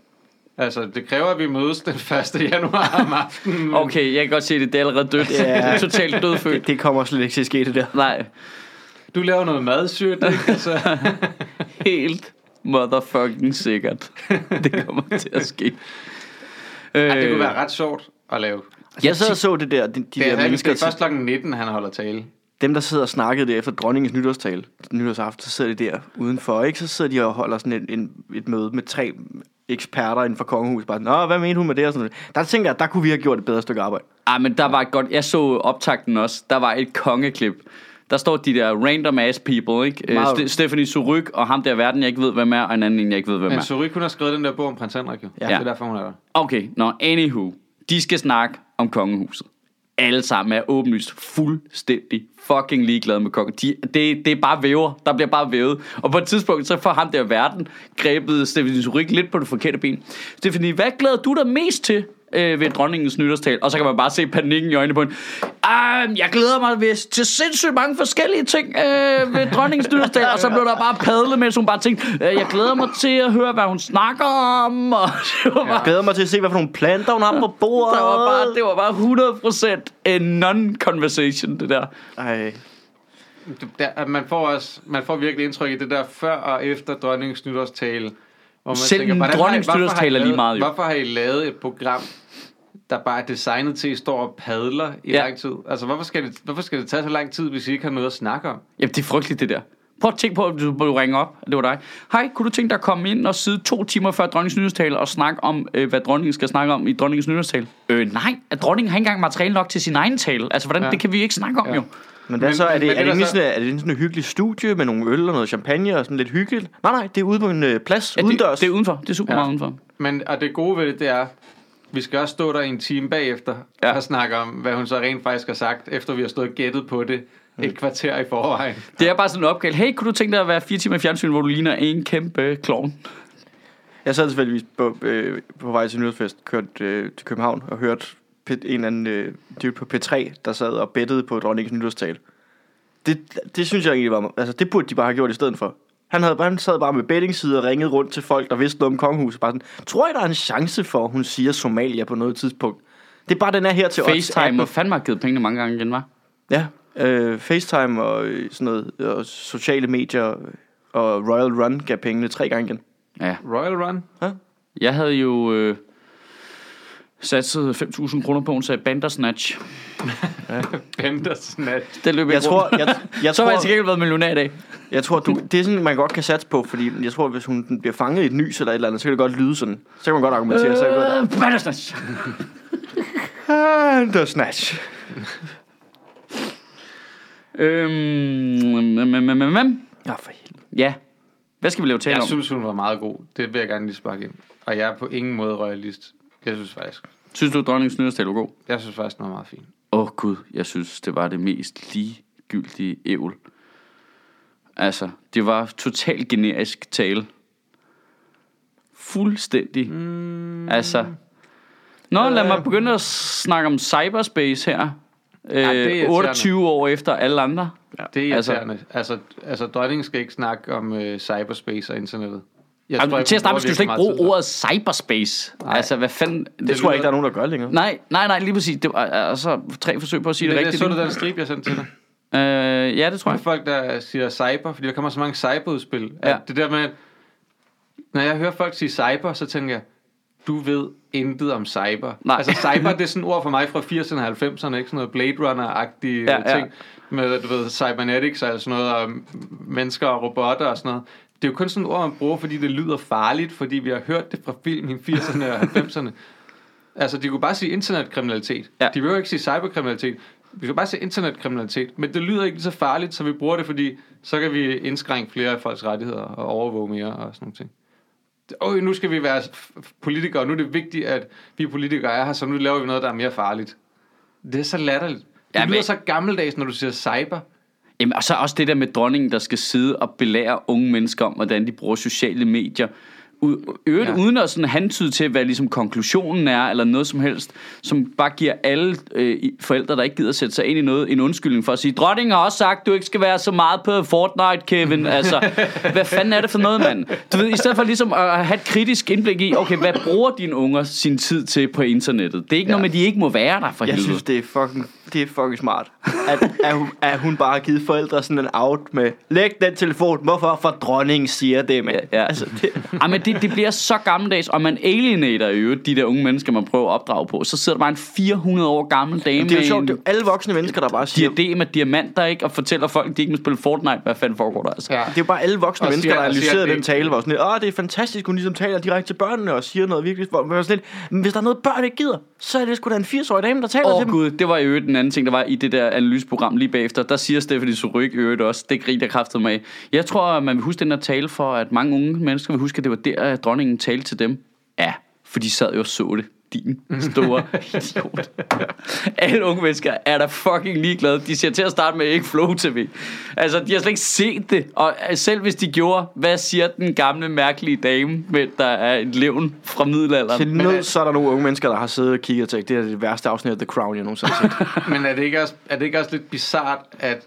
Altså, det kræver, at vi mødes den 1. januar om aftenen. Okay, jeg kan godt se det. Det er allerede dødt. Ja. Det er totalt dødfødt. Det, det kommer slet ikke til at ske, det der. Nej, Du laver noget madsygt, ikke? Altså, helt motherfucking sikkert. Det kommer til at ske. ej, det Øh, kunne være ret sjovt at lave. Altså, jeg sad og så det der, de, de Det der er, mennesker, det er først klokken 19, han holder tale. dem der sidder og snakkede det efter dronningens nytårstale, nytårsaften, så sidder de der udenfor, ikke? Så sidder de og holder sådan en, en, et møde med tre eksperter inden for kongehuset, bare Nå, hvad mente hun med det? Og sådan noget. Der tænker jeg, der kunne vi have gjort et bedre stykke arbejde. Ah, men der var et godt... Jeg så optakten også. Der var et kongeklip. Der står de der random ass people, ikke? Øh, Meget. St- Stephanie Suryk og ham der verden, jeg ikke ved, hvem er, og en anden, en, jeg ikke ved, hvem Men er. Surik, hun har skrevet den der bog om prins Henrik, jo. Ja. Det er derfor, hun er der. Okay, nå, anywho. De skal snakke om kongehuset. Alle sammen er åbenlyst fuldstændig fucking ligeglade med kokken. De, det, det er bare væver. Der bliver bare vævet. Og på et tidspunkt, så får ham der verden grebet Stephanie Surik lidt på det forkerte ben. Stephanie, hvad glæder du dig mest til øh, ved dronningens nytårstal? Og så kan man bare se panikken i øjnene på hende. Ah, jeg glæder mig ved, til sindssygt mange forskellige ting øh, ved dronningens nytårstal. Og så blev der bare padlet, mens hun bare tænkte, øh, jeg glæder mig til at høre, hvad hun snakker om. Og det var bare, Jeg glæder mig til at se, hvad for nogle planter hun har på bordet. der var bare, det var bare 100% en non-conversation, det der. Ej. Det- Der, man, får også, man får virkelig indtryk i det der før og efter dronningens nytårstale. Hvor man Selv en hvordan har I- dronningens hvorfor har I nytårstale er lige lavet- meget, jo. Hvorfor har I lavet et program, der bare er designet til, at I står og padler i Ja. lang tid? Altså, hvorfor skal, det, hvorfor skal det tage så lang tid, hvis I ikke har noget at snakke om? Jamen, det er frygteligt, det der. Prøv at tænke på, at du du ringer op, det var dig. Hej, kunne du tænke dig at komme ind og sidde to timer før dronningens nytårstale og snakke om, øh, hvad dronningen skal snakke om i dronningens nytårstale? Øh, nej, at dronningen har ikke engang materiale nok til sin egen tale. Altså, hvordan, ja. Det kan vi ikke snakke om. Ja. jo. Men hvad Men- så? Er det, men er det det, er egentlig så- sådan, er det sådan en hyggelig studie med nogle øl og noget champagne og sådan lidt hyggeligt? Nej, nej, det er ude på en øh, plads Ja, det, udendørs. det er udenfor. Det er super ja. Meget udenfor. Men, og det gode ved det, det er, vi skal også stå der en time bagefter Ja. og snakke om, hvad hun så rent faktisk har sagt, efter vi har stået og gættet på det et kvarter i forvejen. Det er bare sådan en opgave. Hey, kunne du tænke dig at være fire timer i fjernsyn, hvor du ligner en kæmpe klovn? Jeg sad tilfældigvis på, øh, på vej til nyhedsfest, kørt øh, til København og hørte P- en eller anden øh, dude på P3, der sad og bettede på dronningens nytårstal. Det, det synes jeg egentlig var... Altså, det burde de bare have gjort i stedet for. Han, havde, han sad bare med bettingsider og ringede rundt til folk, der vidste noget om kongehuset. Bare sådan, tror I, der er en chance for, at hun siger Somalia på noget tidspunkt? Det er bare, den er her til FaceTime 18. og fandme har givet pengene mange gange igen, var. Ja, øh, FaceTime og øh, sådan noget, og sociale medier og Royal Run gav pengene tre gange igen. Ja. Royal Run? Jeg havde jo øh, satset 5.000 kroner på, hun sagde Bandersnatch. Bandersnatch. Det løb Jeg ikke tror, jeg, jeg, Så har jeg til gengæld været millionær i dag. jeg tror du, det er sådan, man godt kan satse på, fordi jeg tror, hvis hun bliver fanget i et nys eller et eller andet, så kan det godt lyde sådan. Så kan man godt argumentere. Så kan man godt, Øh, Bandersnatch. ah, the snatch. Øhm, men, men, men, men, Ja, for helvede. ja. Hvad skal vi lave tale Jeg om? synes, hun var meget god. Det vil jeg gerne lige sparke ind. Og jeg er på ingen måde royalist. Jeg synes faktisk, Synes du, dronningens nytårstale var god? jeg synes faktisk, den var meget fin. Åh oh, gud, jeg synes, det var det mest ligegyldige ævl. Altså, det var totalt generisk tale. Fuldstændig. Mm. Altså. Nå, lad mig begynde at snakke om cyberspace her. det er Øh, irriterende. 28 år efter alle andre. Det er irriterende. Altså, altså, altså dronningen skal ikke snakke om øh, cyberspace og internettet. Jeg Altså, ikke, til at starte med, skal du slet ikke bruge ordet cyberspace. Nej. Altså, hvad fanden... Det, det tror jeg ikke, der er nogen, der gør længere. Nej, nej, nej, lige præcis. Det var altså tre forsøg på at sige det, jeg rigtigt. så du den strip, jeg sendte til dig. Øh, ja, det tror er jeg. folk, der siger cyber, fordi der kommer så mange cyberudspil. Ja. Ja. Det der med, når jeg hører folk sige cyber, så tænker jeg, du ved intet om cyber. Nej. Altså cyber, det er sådan et ord for mig fra 80'erne og 90'erne, ikke sådan noget Blade Runner-agtige Ja, ja, ja. ting. Med, du ved, cybernetics og sådan noget, og mennesker og robotter og sådan noget. Det er jo kun sådan et ord, man bruger, fordi det lyder farligt, fordi vi har hørt det fra film i 80'erne og 90'erne. Altså, de kunne bare sige internetkriminalitet. Ja. De vil jo ikke sige cyberkriminalitet. Vi kan bare sige internetkriminalitet. Men det lyder ikke så farligt, så vi bruger det, fordi så kan vi indskrænke flere af folks rettigheder og overvåge mere og sådan nogle ting. Åh, nu skal vi være politikere, nu er det vigtigt, at vi politikere er her, så nu laver vi noget, der er mere farligt. Det er så latterligt. Det ja, lyder men- så gammeldags, når du siger cyber. Jamen, og så også det der med dronningen, der skal sidde og belære unge mennesker om, hvordan de bruger sociale medier. U- øvrigt, ja. Uden at sådan hentyde til, hvad ligesom konklusionen er, eller noget som helst, som bare giver alle øh, forældre, der ikke gider sætte sig ind i noget, en undskyldning for at sige, dronningen har også sagt, du ikke skal være så meget på Fortnite, Kevin. Altså, hvad fanden er det for noget, mand? Du ved, i stedet for ligesom at have et kritisk indblik i, okay, hvad bruger dine unger sin tid til på internettet? Det er ikke ja. noget med, at de ikke må være der for Jeg helvede. synes, det er fucking det er fucking smart. At, at, hun, at hun bare har givet forældre sådan en out med, læg den telefon, hvorfor? For dronningen siger det, mand. Ja. Altså, det, Ej, men det, det bliver så gammeldags, og man alienater i øvrigt de der unge mennesker, man prøver at opdrage på. Så sidder der bare en 400 år gammel dame det er jo med sjovt, det er jo alle voksne mennesker, der bare siger, diadem af diamanter, ikke? Og fortæller folk, at de ikke må spille Fortnite. Hvad fanden foregår der, altså? Ja. det er jo bare alle voksne Og mennesker, siger- der analyserer den tale, hvor sådan lidt, åh, det er fantastisk, hun ligesom taler direkte til børnene og siger noget virkelig, hvor man sådan lidt, men hvis der er noget børn ikke gider, så er det sgu da en 80-årig dame, der taler Åh til dem. gud, det var øvrigt den anden ting, der var i det der analyseprogram lige bagefter. Der siger Stephanie Suryk øvrigt også, det griner kraftet med. Jeg tror, man vil huske den der tale for, at mange unge mennesker vil huske, at det var der, at dronningen talte til dem. Ja, for de sad jo og så det. Din store idiot. Alle unge mennesker er da fucking ligeglade. De siger til at starte med ikke Flow TV. Altså, de har slet ikke set det. Og øh, selv hvis de gjorde, hvad siger den gamle, mærkelige dame, med der er et levn fra middelalderen? Til nød, så er der nogle unge mennesker, der har siddet og kigget og tænkt, det er det værste afsnit af The Crown, jeg nogensinde har set. Men er det, ikke også, er det ikke også lidt bizart, at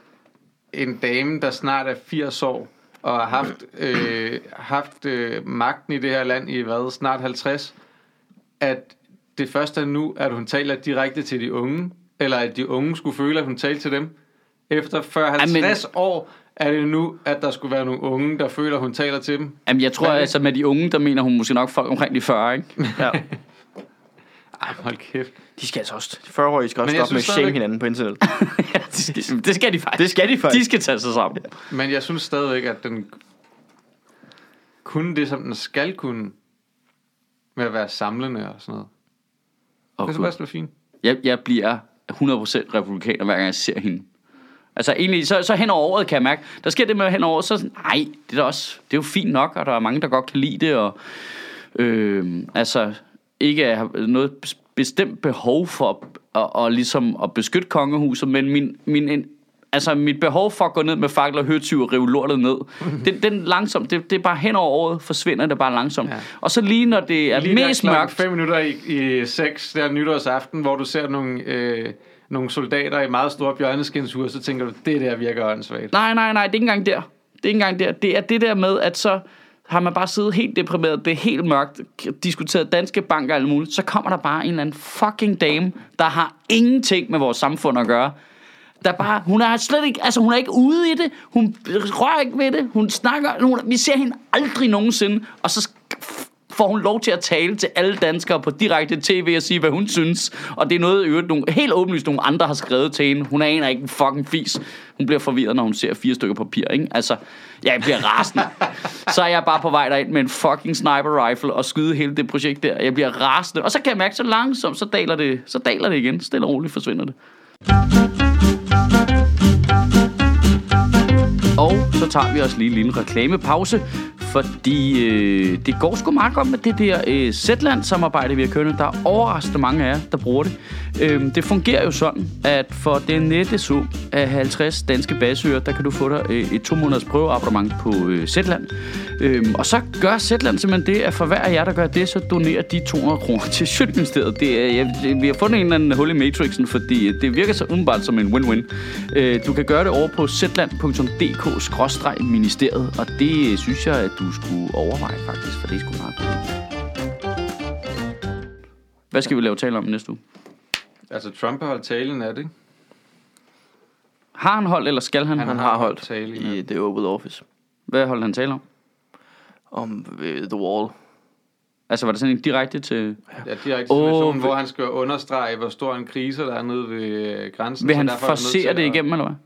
en dame, der snart er 80 år, og har haft, øh, haft øh, magten i det her land i hvad, snart 50, at det første er nu, at hun taler direkte til de unge, eller at de unge skulle føle, at hun talte til dem. Efter 40-50 men- år er det nu, at der skulle være nogle unge, der føler, at hun taler til dem. Jamen, jeg tror det? altså med de unge, der mener hun måske nok folk omkring de 40, ikke? Ja. Ej, hold kæft. De skal altså også, 40-årige skal også Men jeg stoppe med at shame hinanden på internettet. ja, det, skal, det skal de faktisk. Det skal de faktisk. De skal tage sig sammen. Men jeg synes stadigvæk, at den kunne det, som den skal kunne, med at være samlende og sådan noget. Oh, Det er faktisk fint. jeg, jeg bliver 100% republikaner, hver gang jeg ser hende. Altså egentlig, så, så hen over året kan jeg mærke, der sker det med hen over året, så sådan, nej, det er også, det er jo fint nok, og der er mange, der godt kan lide det, og øh, altså ikke have noget bestemt behov for at, at, at, ligesom at beskytte kongehuset, men min, min altså mit behov for at gå ned med fakler og høtyv og rive lortet ned, den, den langsomt, det, det er bare hen over året, forsvinder det bare langsomt. Ja. Og så lige når det er Lige mest mørkt, fem minutter i, i seks, der nytårsaften, hvor du ser nogle, øh, nogle soldater i meget store bjørneskinsure, så tænker du, det der virker åndssvagt. Nej, nej, nej, det er ikke engang der. Det er ikke engang der. Det er det der med, at så har man bare siddet helt deprimeret, det er helt mørkt, diskuteret danske banker og alt muligt, så kommer der bare en eller anden fucking dame, der har ingenting med vores samfund at gøre. Der bare, hun er slet ikke, altså hun er ikke ude i det, hun rører ikke ved det, hun snakker, hun, vi ser hende aldrig nogensinde, og så får hun lov til at tale til alle danskere på direkte tv og sige, hvad hun synes. Og det er noget, øvrigt, nogle, helt åbenlyst, nogle andre har skrevet til hende. Hun aner ikke en fucking fis. Hun bliver forvirret, når hun ser fire stykker papir, ikke? Altså, jeg bliver rasende. Så er jeg bare på vej derind med en fucking sniper rifle og skyde hele det projekt der. Jeg bliver rasende. Og så kan jeg mærke, så langsomt, så daler det, så daler det igen. Stille og roligt forsvinder det. No hay. Så tager vi os lige en lille reklamepause, fordi øh, det går sgu meget godt med det der øh, Zetland-samarbejde, vi har kørt. Der er overraskende mange af jer, der bruger det. Øh, det fungerer jo sådan, at for den nette sum af 50 danske basører, der kan du få dig øh, et to måneders prøveabonnement på øh, Zetland. Øh, og så gør Zetland simpelthen det, at for hver af jer, der gør det, så donerer de 200 kroner til Sjøtministeriet. Det er, jeg, vi har fundet en eller anden hul i matrixen, fordi øh, det virker så umiddelbart som en win-win. Øh, du kan gøre det over på zetland.dk-ministeriet, og det synes jeg, at du skulle overveje faktisk, for det er sgu meget godt. Hvad skal vi lave tale om næste uge? Altså, Trump har holdt talen af det, ikke? Har han holdt, eller skal han? Han Han har holdt tale, ja. i The Oval Office Hvad holdt han tale om? om øh, The Wall. Altså, var det sådan en direkte til... Ja, direkte Åh, situation, vil- hvor han skal understrege, hvor stor en krise der er nede ved øh, grænsen. Vil så han er til forsere det at- igennem, eller hvad?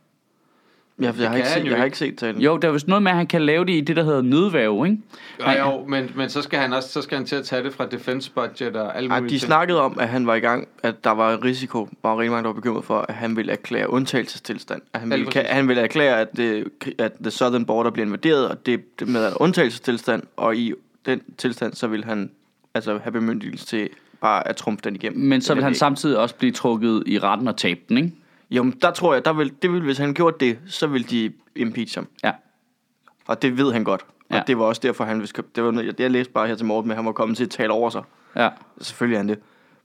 Jeg, jeg, har, kan ikke han set, jeg har ikke. ikke set talen. Jo, der er vist noget med, at han kan lave det i det, der hedder nødværve, ikke? Ja, jo, men, men så skal han også så skal han til at tage det fra defense budget og alle mulige de ting. snakkede om, at han var i gang, at der var en risiko, var rigtig mange, der var bekymret for, at han ville erklære undtagelsestilstand. At han, Ja, ville, lige ka- præcis. han ville erklære, at, det, at the southern border bliver invaderet, og det, det med en undtagelsestilstand, og i den tilstand, så ville han altså have bemyndigelse til bare at trumfe den igennem. Men så vil han samtidig også blive trukket i retten og tabe den, ikke? Jo, men der tror jeg, der vil, det vil, hvis han gjorde det, så vil de impeach ham. Ja. Og det ved han godt. Og Ja. det var også derfor, han ville, det var, noget- jeg, jeg læste bare her til morgen med, at han var kommet til at tale over sig. Ja. Selvfølgelig er han det.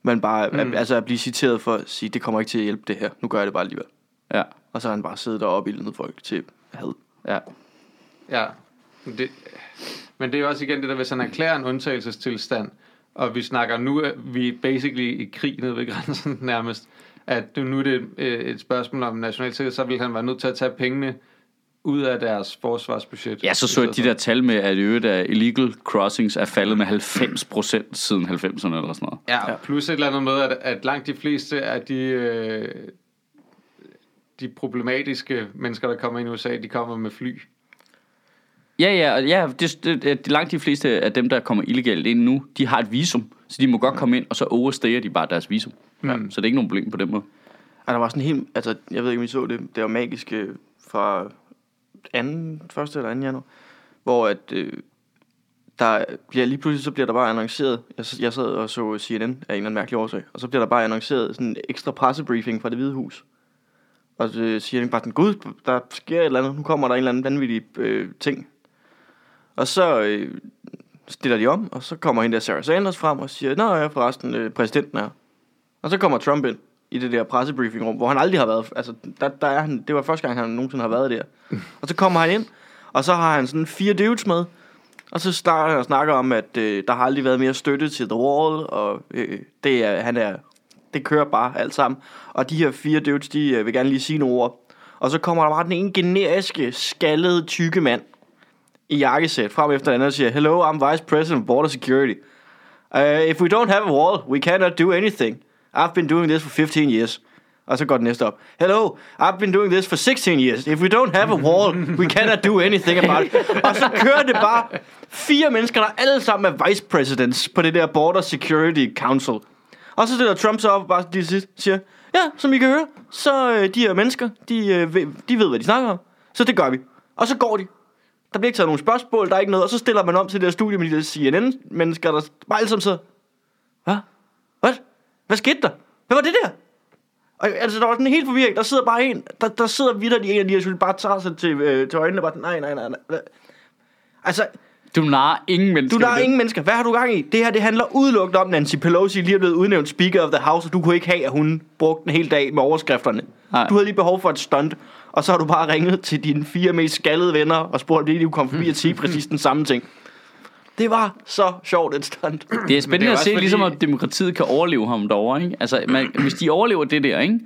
Men bare, mm. at, altså at blive citeret for at sige, det kommer ikke til at hjælpe det her. Nu gør jeg det bare alligevel. Ja. Og så har han bare siddet deroppe i ildet folk til had. Ja. Ja, men det, men det er jo også igen det der, hvis han erklærer en undtagelsestilstand, og vi snakker nu, at vi er basically i krig nede ved grænsen nærmest, at nu er det øh, et spørgsmål om national sikkerhed, så vil han være nødt til at tage pengene ud af deres forsvarsbudget. Ja, så så jeg de der tal med, at øvrigt af illegal crossings er faldet med 90% siden 90'erne eller sådan noget. Ja, plus et eller andet med, at, at langt de fleste af de, øh, de problematiske mennesker, der kommer ind i USA, de kommer med fly. Ja, ja, ja det, det, det, langt de fleste af dem, der kommer illegalt ind nu, de har et visum. Så de må godt komme ind, og så overstager de bare deres visum. Ja. Så det er ikke nogen problem på den måde. Og der var sådan helt, altså, jeg ved ikke, om I så det, det var magisk øh, fra 2. 1. eller 2. januar, hvor at, øh, der bliver lige pludselig, så bliver der bare annonceret, jeg, jeg sad og så CNN af en eller anden mærkelig årsag, og så bliver der bare annonceret sådan en ekstra pressebriefing fra det hvide hus. Og så siger de bare sådan, gud, der sker et eller andet, nu kommer der en eller anden vanvittig øh, ting. Og så øh, stiller de om, og så kommer hende der Sarah Sanders frem og siger, nå ja, forresten, øh, præsidenten er. Og så kommer Trump ind i det der pressebriefingrum, hvor han aldrig har været. Altså, der, der er han, det var første gang, han nogensinde har været der. Og så kommer han ind, og så har han sådan fire dudes med. Og så starter han og snakker om, at øh, der har aldrig været mere støtte til The Wall, og øh, det er, han er, det kører bare alt sammen. Og de her fire dudes, de øh, vil gerne lige sige nogle ord. Og så kommer der bare den ene generiske, skaldede, tykke mand i jakkesæt frem efter den anden og siger, Hello, I'm Vice President of Border Security. Uh, if we don't have a wall, we cannot do anything. I've been doing this for 15 years. Og så går den næste op. Hello, I've been doing this for 16 years. If we don't have a wall, we cannot do anything about it. Og så kører det bare fire mennesker, der alle sammen er vice presidents på det der Border Security Council. Og så stiller Trump så op og bare lige sidst siger, ja, som I kan høre, så øh, de her mennesker, de, øh, de ved, hvad de snakker om. Så det gør vi. Og så går de. Der bliver ikke taget nogen spørgsmål, der er ikke noget. Og så stiller man om til det der studie med de der CNN-mennesker, der bare alle sammen sidder, hvad? Hvad? Hvad skete der? Hvad var det der? Og, altså, der var sådan helt forvirring. Der sidder bare en, der, der sidder vidderlig en af de som bare tager sig til, øh, til øjnene og bare, nej, nej, nej, nej. Altså, Du nar ingen mennesker. du er det. ingen mennesker. Hvad har du gang i? Det her, det handler udelukkende om, Nancy Pelosi lige er blevet udnævnt Speaker of the House, og du kunne ikke have, at hun brugte en hel dag med overskrifterne. Nej. Du havde lige behov for et stunt, og så har du bare ringet til dine fire mest skaldede venner og spurgt, om de kunne komme forbi og sige præcis den samme ting. Det var så sjovt et stunt. Det er det er spændende at også se, fordi- ligesom om demokratiet kan overleve ham derovre. Ikke? Altså, man, hvis de overlever det der, ikke?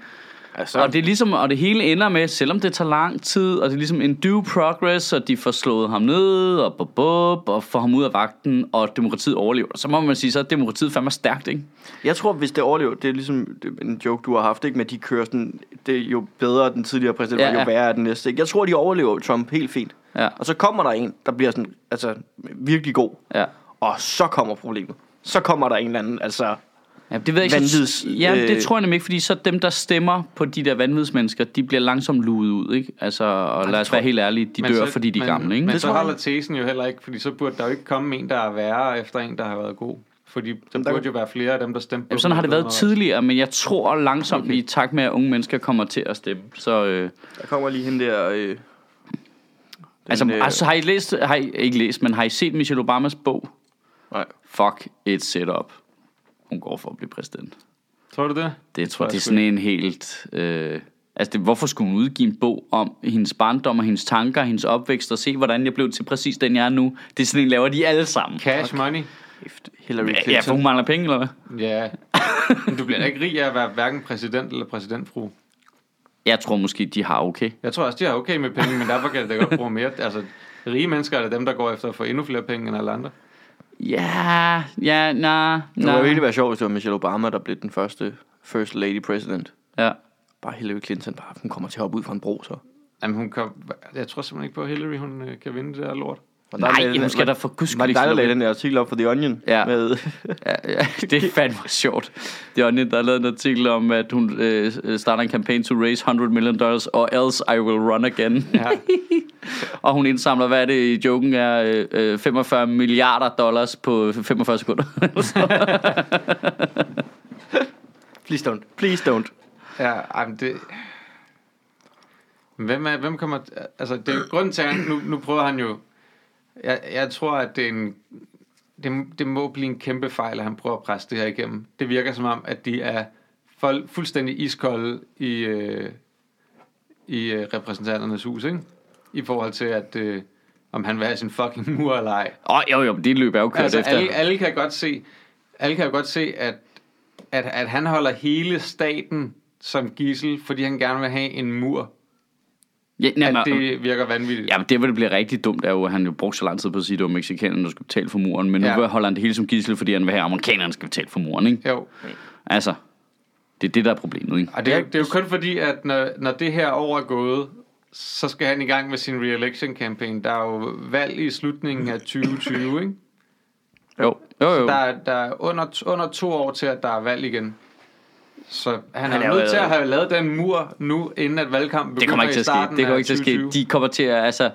Altså, Og det er ligesom, og det hele ender med, selvom det tager lang tid, og det er ligesom en due progress, og de får slået ham ned, og bub, bub, og får ham ud af vagten, og demokratiet overlever. Så må man sige, så er demokratiet fandme stærkt, ikke? Jeg tror, hvis det overlever, det er ligesom en joke, du har haft, ikke? med de kører sådan, det er jo bedre den tidligere præsident, Ja, ja, jo værre er den næste. Ikke? Jeg tror, de overlever Trump helt fint. Ja. Og så kommer der en, der bliver sådan, altså virkelig god. Ja. Og så kommer problemet. Så kommer der en eller anden, altså... Ja, det ved jeg ikke. Vanvids, ja, øh, det tror jeg nemlig ikke, fordi så dem, der stemmer på de der vanvidsmennesker, de bliver langsomt luet ud, ikke? Altså, og lad os være helt ærlige, de dør, så- fordi de er men- gamle, ikke? Men Det så tror jeg holder tesen jo heller ikke, fordi så burde der jo ikke komme en, der er værre efter en, der har været god. Fordi der der- burde jo være flere af dem, der stemte på Jamen, sådan har det været tidligere, men jeg tror langsomt, okay. i takt med, at unge mennesker kommer til at stemme, så... Øh, Der kommer lige hende der... Øh, den, altså, øh, altså, har I læst, har I ikke læst, men har I set Michelle Obamas bog? Nej. Fuck et setup. Hun går for at blive præsident. Tror du det? Det tror jeg, jeg det er sådan en helt... Øh, altså, det, hvorfor skulle hun udgive en bog om hendes barndom og hendes tanker, hendes opvækst, og se, hvordan jeg blev til præcis den, jeg er nu? Det er sådan en, laver de alle sammen. Cash money? kæft, Hillary Clinton. ja, for hun mangler penge, eller hvad? Ja. Men du bliver da ikke rig af at være hverken præsident eller præsidentfru. Jeg tror måske, de har okay. Jeg tror også, de er okay med penge, men derfor kan det da godt bruge mere. Altså, rige mennesker er det dem, der går efter at få endnu flere penge end alle andre. Ja, ja, nej, Det ville virkelig være sjovt, hvis det var Michelle Obama, der blev den første First Lady President. Ja. Bare Hillary Clinton, bare, hun kommer til at hoppe ud fra en bro, så. Jamen, hun kan, jeg tror simpelthen ikke på, at Hillary hun, øh, kan vinde det der lort. Og Nej, der- hun skal da for guds Var skyld ikke der slå lagde den der artikel op for The Onion? Ja. Med, Ja, ja, det er fandme sjovt. Det er Onion, der har lavet en artikel om, at hun øh, starter en kampagne to raise 100 million dollars, or else I will run again. Ja. Og hun indsamler, hvad er det i joken er, øh, øh, 45 milliarder dollars på 45 sekunder. please don't, please don't. Ja, ej, men det... Hvem, er, hvem kommer... Altså, det er grunden til, at han, nu, nu prøver han jo... Jeg, jeg tror, at det er en... Det, det må blive en kæmpe fejl, at han prøver at presse det her igennem. Det virker som om, at de er fu- fuldstændig iskolde i, øh, i øh, repræsentanternes hus, ikke? I forhold til, at øh, om han vil have sin fucking mur eller ej. Åh, oh, jo, jo, det løb er jo kørt Altså, efter. alle, alle kan godt se, alle kan jo godt se, at, at, at han holder hele staten som gissel, fordi han gerne vil have en mur. Ja, nej, At det virker vanvittigt. Ja, men det, hvor det bliver rigtig dumt, er jo, at han jo brugte så lang tid på at sige, at det var mexikanerne, der skulle betale for muren. Men nu Ja. holder han det hele som gissel, fordi han vil have, at amerikanerne skal betale for muren, ikke? Jo. Altså, det er det, der er problemet, ikke? Og det er, jo- det er jo kun fordi, at når, når det her år er gået, så skal han i gang med sin re-election campaign. Der er jo valg i slutningen af 2020, ikke? Jo, jo, jo. Der er, der er under, under to år til, at der er valg igen. Så han, Han er, er nødt til at have lavet den mur nu, inden at valgkampen begynder Det kommer ikke til i at ske. starten Det kommer af ikke til at ske. 2020. De kommer til at, altså,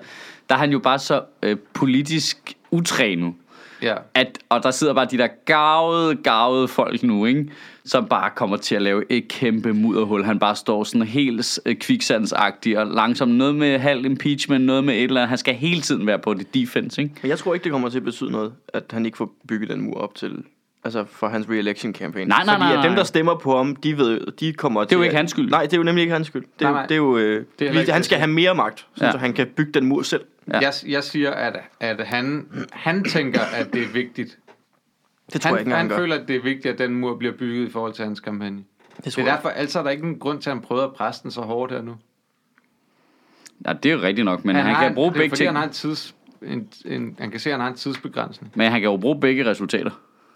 der er han jo bare så øh, politisk utrænet. Ja. At, og der sidder bare de der gavede, gavede folk nu, ikke? Som bare kommer til at lave et kæmpe mudderhul. Han bare står sådan helt øh, kviksandsagtig og langsomt. Noget med halv impeachment, noget med et eller andet. Han skal hele tiden være på det defense, ikke? Men jeg tror ikke, det kommer til at betyde noget, at han ikke får bygget den mur op til altså for hans re-election campaign. Nej, nej, Fordi nej, at dem, nej. der stemmer på ham, de ved, de kommer Det er jo til ikke hans skyld. Nej, det er jo nemlig ikke hans skyld. Det er, Nej, jo- nej. det er jo, øh, Det er han skal have mere magt, så Ja. ja. han kan bygge den mur selv. Ja. Jeg, jeg siger, at, at han, han tænker, at det er vigtigt. Det tror Han, jeg ikke, engang, han han gør. føler, at det er vigtigt, at den mur bliver bygget i forhold til hans kampagne. det Det tror er jeg. derfor, altså er der ikke nogen grund til, at han prøver at presse den så hårdt her nu. Ja, det er jo rigtigt nok, men han, han har kan bruge det er begge fordi, ting. Han, har en tids, en, en, han kan se, at han har en tidsbegrænsning. Men han kan jo bruge begge resultater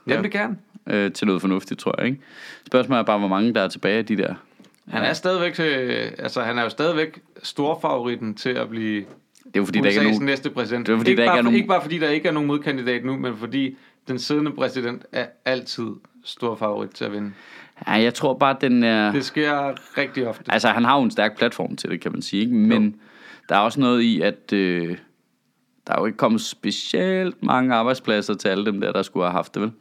Jamen, det kan han. øh, til noget fornuftigt, tror jeg, ikke? Spørgsmålet er bare, hvor mange der er tilbage af de der. Han er stadigvæk, øh, altså han er jo stadigvæk storfavoritten til at blive Det er jo fordi, der ikke er USA's nogen... næste præsident. Det er fordi, ikke, der ikke bare, er nogen- ikke bare fordi, der ikke er nogen modkandidat nu, men fordi den siddende præsident er altid stor favorit til at vinde. Ja, jeg tror bare, den er... Det sker rigtig ofte. Altså, han har jo en stærk platform til det, kan man sige. Ikke? Men jo. der er også noget i, at øh, der er jo ikke kommet specielt mange arbejdspladser til alle dem der, der skulle have haft det, vel?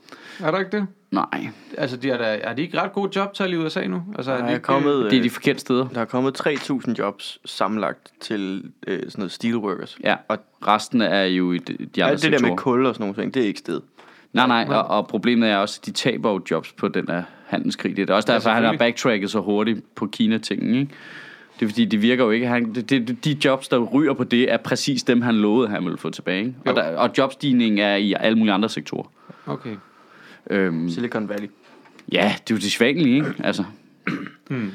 Er der ikke det? Nej, Altså, de er, der, er de ikke ret gode jobtal i USA nu? Altså, Der de er ikke, kommet, det er øh, de forkerte steder. der er kommet 3.000 jobs sammenlagt til øh, sådan noget steelworkers. Ja, og resten er jo i de, de andre Alt det der med kul og sådan nogle ting, det er ikke sted. Nej, nej, og, og problemet er også, at de taber jo jobs på den der handelskrig. Det er også derfor, han har backtracket så hurtigt på Kina-tingen, ikke? Det er fordi, det virker jo ikke. Han, det, det, de jobs, der ryger på det, er præcis dem, han lovede, han ville få tilbage. Ikke? Og, der, og jobstigningen er i alle mulige andre sektorer. Okay. Øhm, Silicon Valley. ja, det er jo de svagelige, ikke? Altså. Hmm.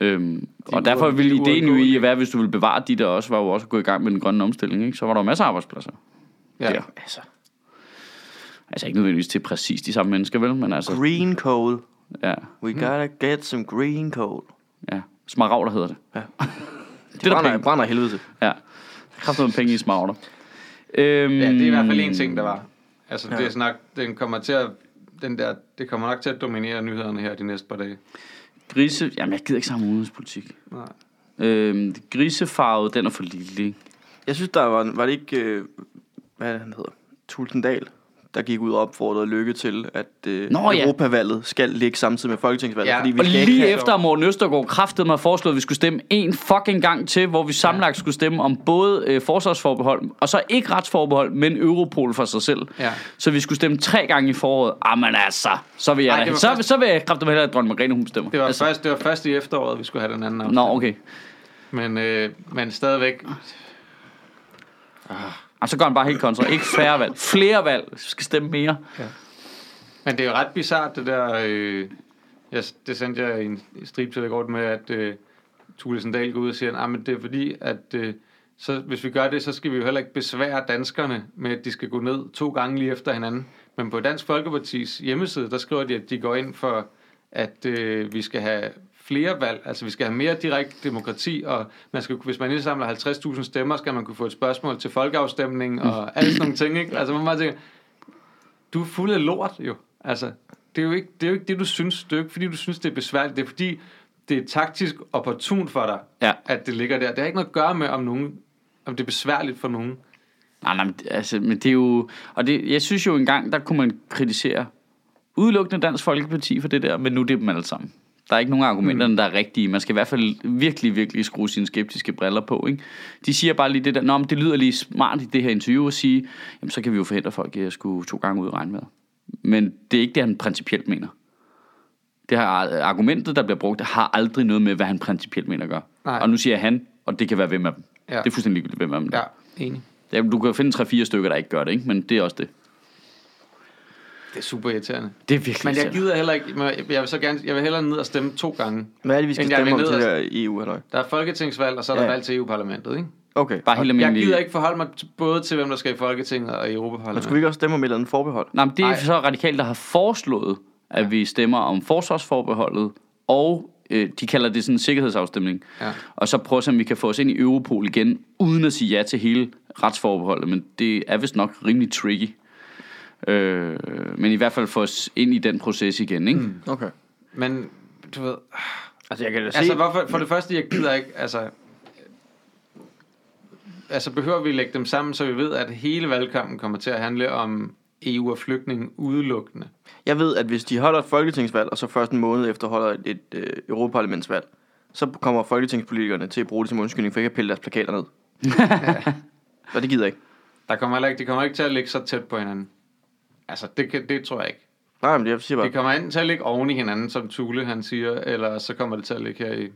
Øhm, og derfor ville de ideen jo i at være, hvis du ville bevare de der også, var jo også at gå i gang med den grønne omstilling. Ikke? Så var der jo masser af arbejdspladser. Ja. Der. Altså, Altså ikke nødvendigvis til præcis de samme mennesker, vel? Men altså, green coal. ja, We gotta get some green coal. ja. Smaragder hedder det. Ja. Det er der Brænder, brænder helvede til. Ja. Kraft noget penge i smaragder. Øhm, ja, det er i hvert fald en ting, der var. Altså, Ja. det er snak, den kommer til at, den der, det kommer nok til at dominere nyhederne her de næste par dage. Grise, jamen jeg gider ikke sammen udenrigspolitik. Nej. Øhm, grisefarvet, den er for lille, ikke? Jeg synes, der var, var det ikke, øh, hvad han hedder, Tulsendal, der gik ud og opfordrede Lykke til, at øh, Nå, ja. Europavalget skal ligge samtidig med Folketingsvalget. Ja, fordi vi Og ikke lige efter Morten Østergaard kraftede mig foreslået, at vi skulle stemme en fucking gang til, hvor vi sammenlagt skulle stemme om både øh, forsvarsforbehold, og så ikke retsforbehold, men Europol for sig selv. Ja. Så vi skulle stemme tre gange i foråret. Jamen altså, så vil jeg, Ej, så, først- så vil jeg kraftedeme hellere, at dronning Margrethe hun bestemmer. Det var, altså, først, det var først i efteråret, vi skulle have den anden afstemning. Nå, okay. Men, øh, men stadigvæk, og så går han bare helt kontra. Ikke færre valg. Flere valg. Vi skal stemme mere. Ja. Men det er jo ret bizart, det der... Øh, jeg, det sendte jeg i en strip til i går med, at øh, Thule Sandal går ud og siger, ah, at det er fordi, at øh, så, hvis vi gør det, så skal vi jo heller ikke besvære danskerne med, at de skal gå ned to gange lige efter hinanden. Men på Dansk Folkepartis hjemmeside, der skriver de, at de går ind for, at øh, vi skal have flere valg, altså vi skal have mere direkte demokrati, og man skal, hvis man indsamler 50.000 stemmer, skal man kunne få et spørgsmål til folkeafstemning, og alle sådan nogle ting, ikke? Altså man bare tænker, du er fuld af lort jo. Altså, det er jo, ikke, det er jo ikke det, du synes. Det er jo ikke, fordi du synes, det er besværligt. Det er, fordi det er taktisk opportun for dig, Ja. at det ligger der. Det har ikke noget at gøre med, om, nogen, om det er besværligt for nogen. Nej, nej, men, altså, men det er jo... Og det, jeg synes jo engang, der kunne man kritisere udelukkende Dansk Folkeparti for det der, men nu er det dem alle sammen. Der er ikke nogen argumenter, mm. der er rigtige. Man skal i hvert fald virkelig, virkelig skrue sine skeptiske briller på. Ikke? De siger bare lige det der, Nå, men det lyder lige smart i det her interview at sige, jamen så kan vi jo forhindre folk i at skulle to gange ud og regne med. Men det er ikke det, han principielt mener. Det her argumentet, der bliver brugt, har aldrig noget med, hvad han principielt mener gør. Nej. Og nu siger jeg han, og det kan være hvem af dem. Ja. Det er fuldstændig ligegyldigt, hvem af dem. Ja, enig. Ja, du kan finde 3-4 stykker, der ikke gør det, ikke? men det er også det. Det er super irriterende. Det er virkelig Men jeg gider heller ikke, jeg vil så gerne, jeg vil hellere ned og stemme to gange. Hvad er det, vi skal stemme om til i EU, eller? Der er folketingsvalg, og så er der Ja. valg til EU-parlamentet, ikke? Okay. Bare helt Jeg gider ikke forholde mig både til, hvem der skal i Folketinget og i Men skulle vi Europaparlamentet. ikke også stemme om et eller andet forbehold? Nej, men det er Ej. så radikalt, der har foreslået, at vi stemmer om forsvarsforbeholdet, og øh, de kalder det sådan en sikkerhedsafstemning. Ja. Og så prøve at se, om vi kan få os ind i Europol igen, uden at sige ja til hele retsforbeholdet. Men det er vist nok rimelig tricky. Øh, men i hvert fald få os ind i den proces igen, ikke? Mm. Okay. Men, du ved... Altså, jeg kan da se... Altså, hvorfor, for det første, jeg gider ikke, altså... Altså, behøver vi lægge dem sammen, så vi ved, at hele valgkampen kommer til at handle om EU og flygtninge udelukkende. Jeg ved, at hvis de holder et folketingsvalg, og så først en måned efter holder et, et øh, europaparlamentsvalg, så kommer folketingspolitikerne til at bruge det som undskyldning for ikke at pille deres plakater ned. Så det gider jeg ikke. Der kommer heller ikke, de kommer ikke til at ligge så tæt på hinanden. Altså, det, kan, det tror jeg ikke. Nej, men jeg siger bare... Det kommer enten til at ligge oven i hinanden, som Tule han siger, eller så kommer det til at ligge her i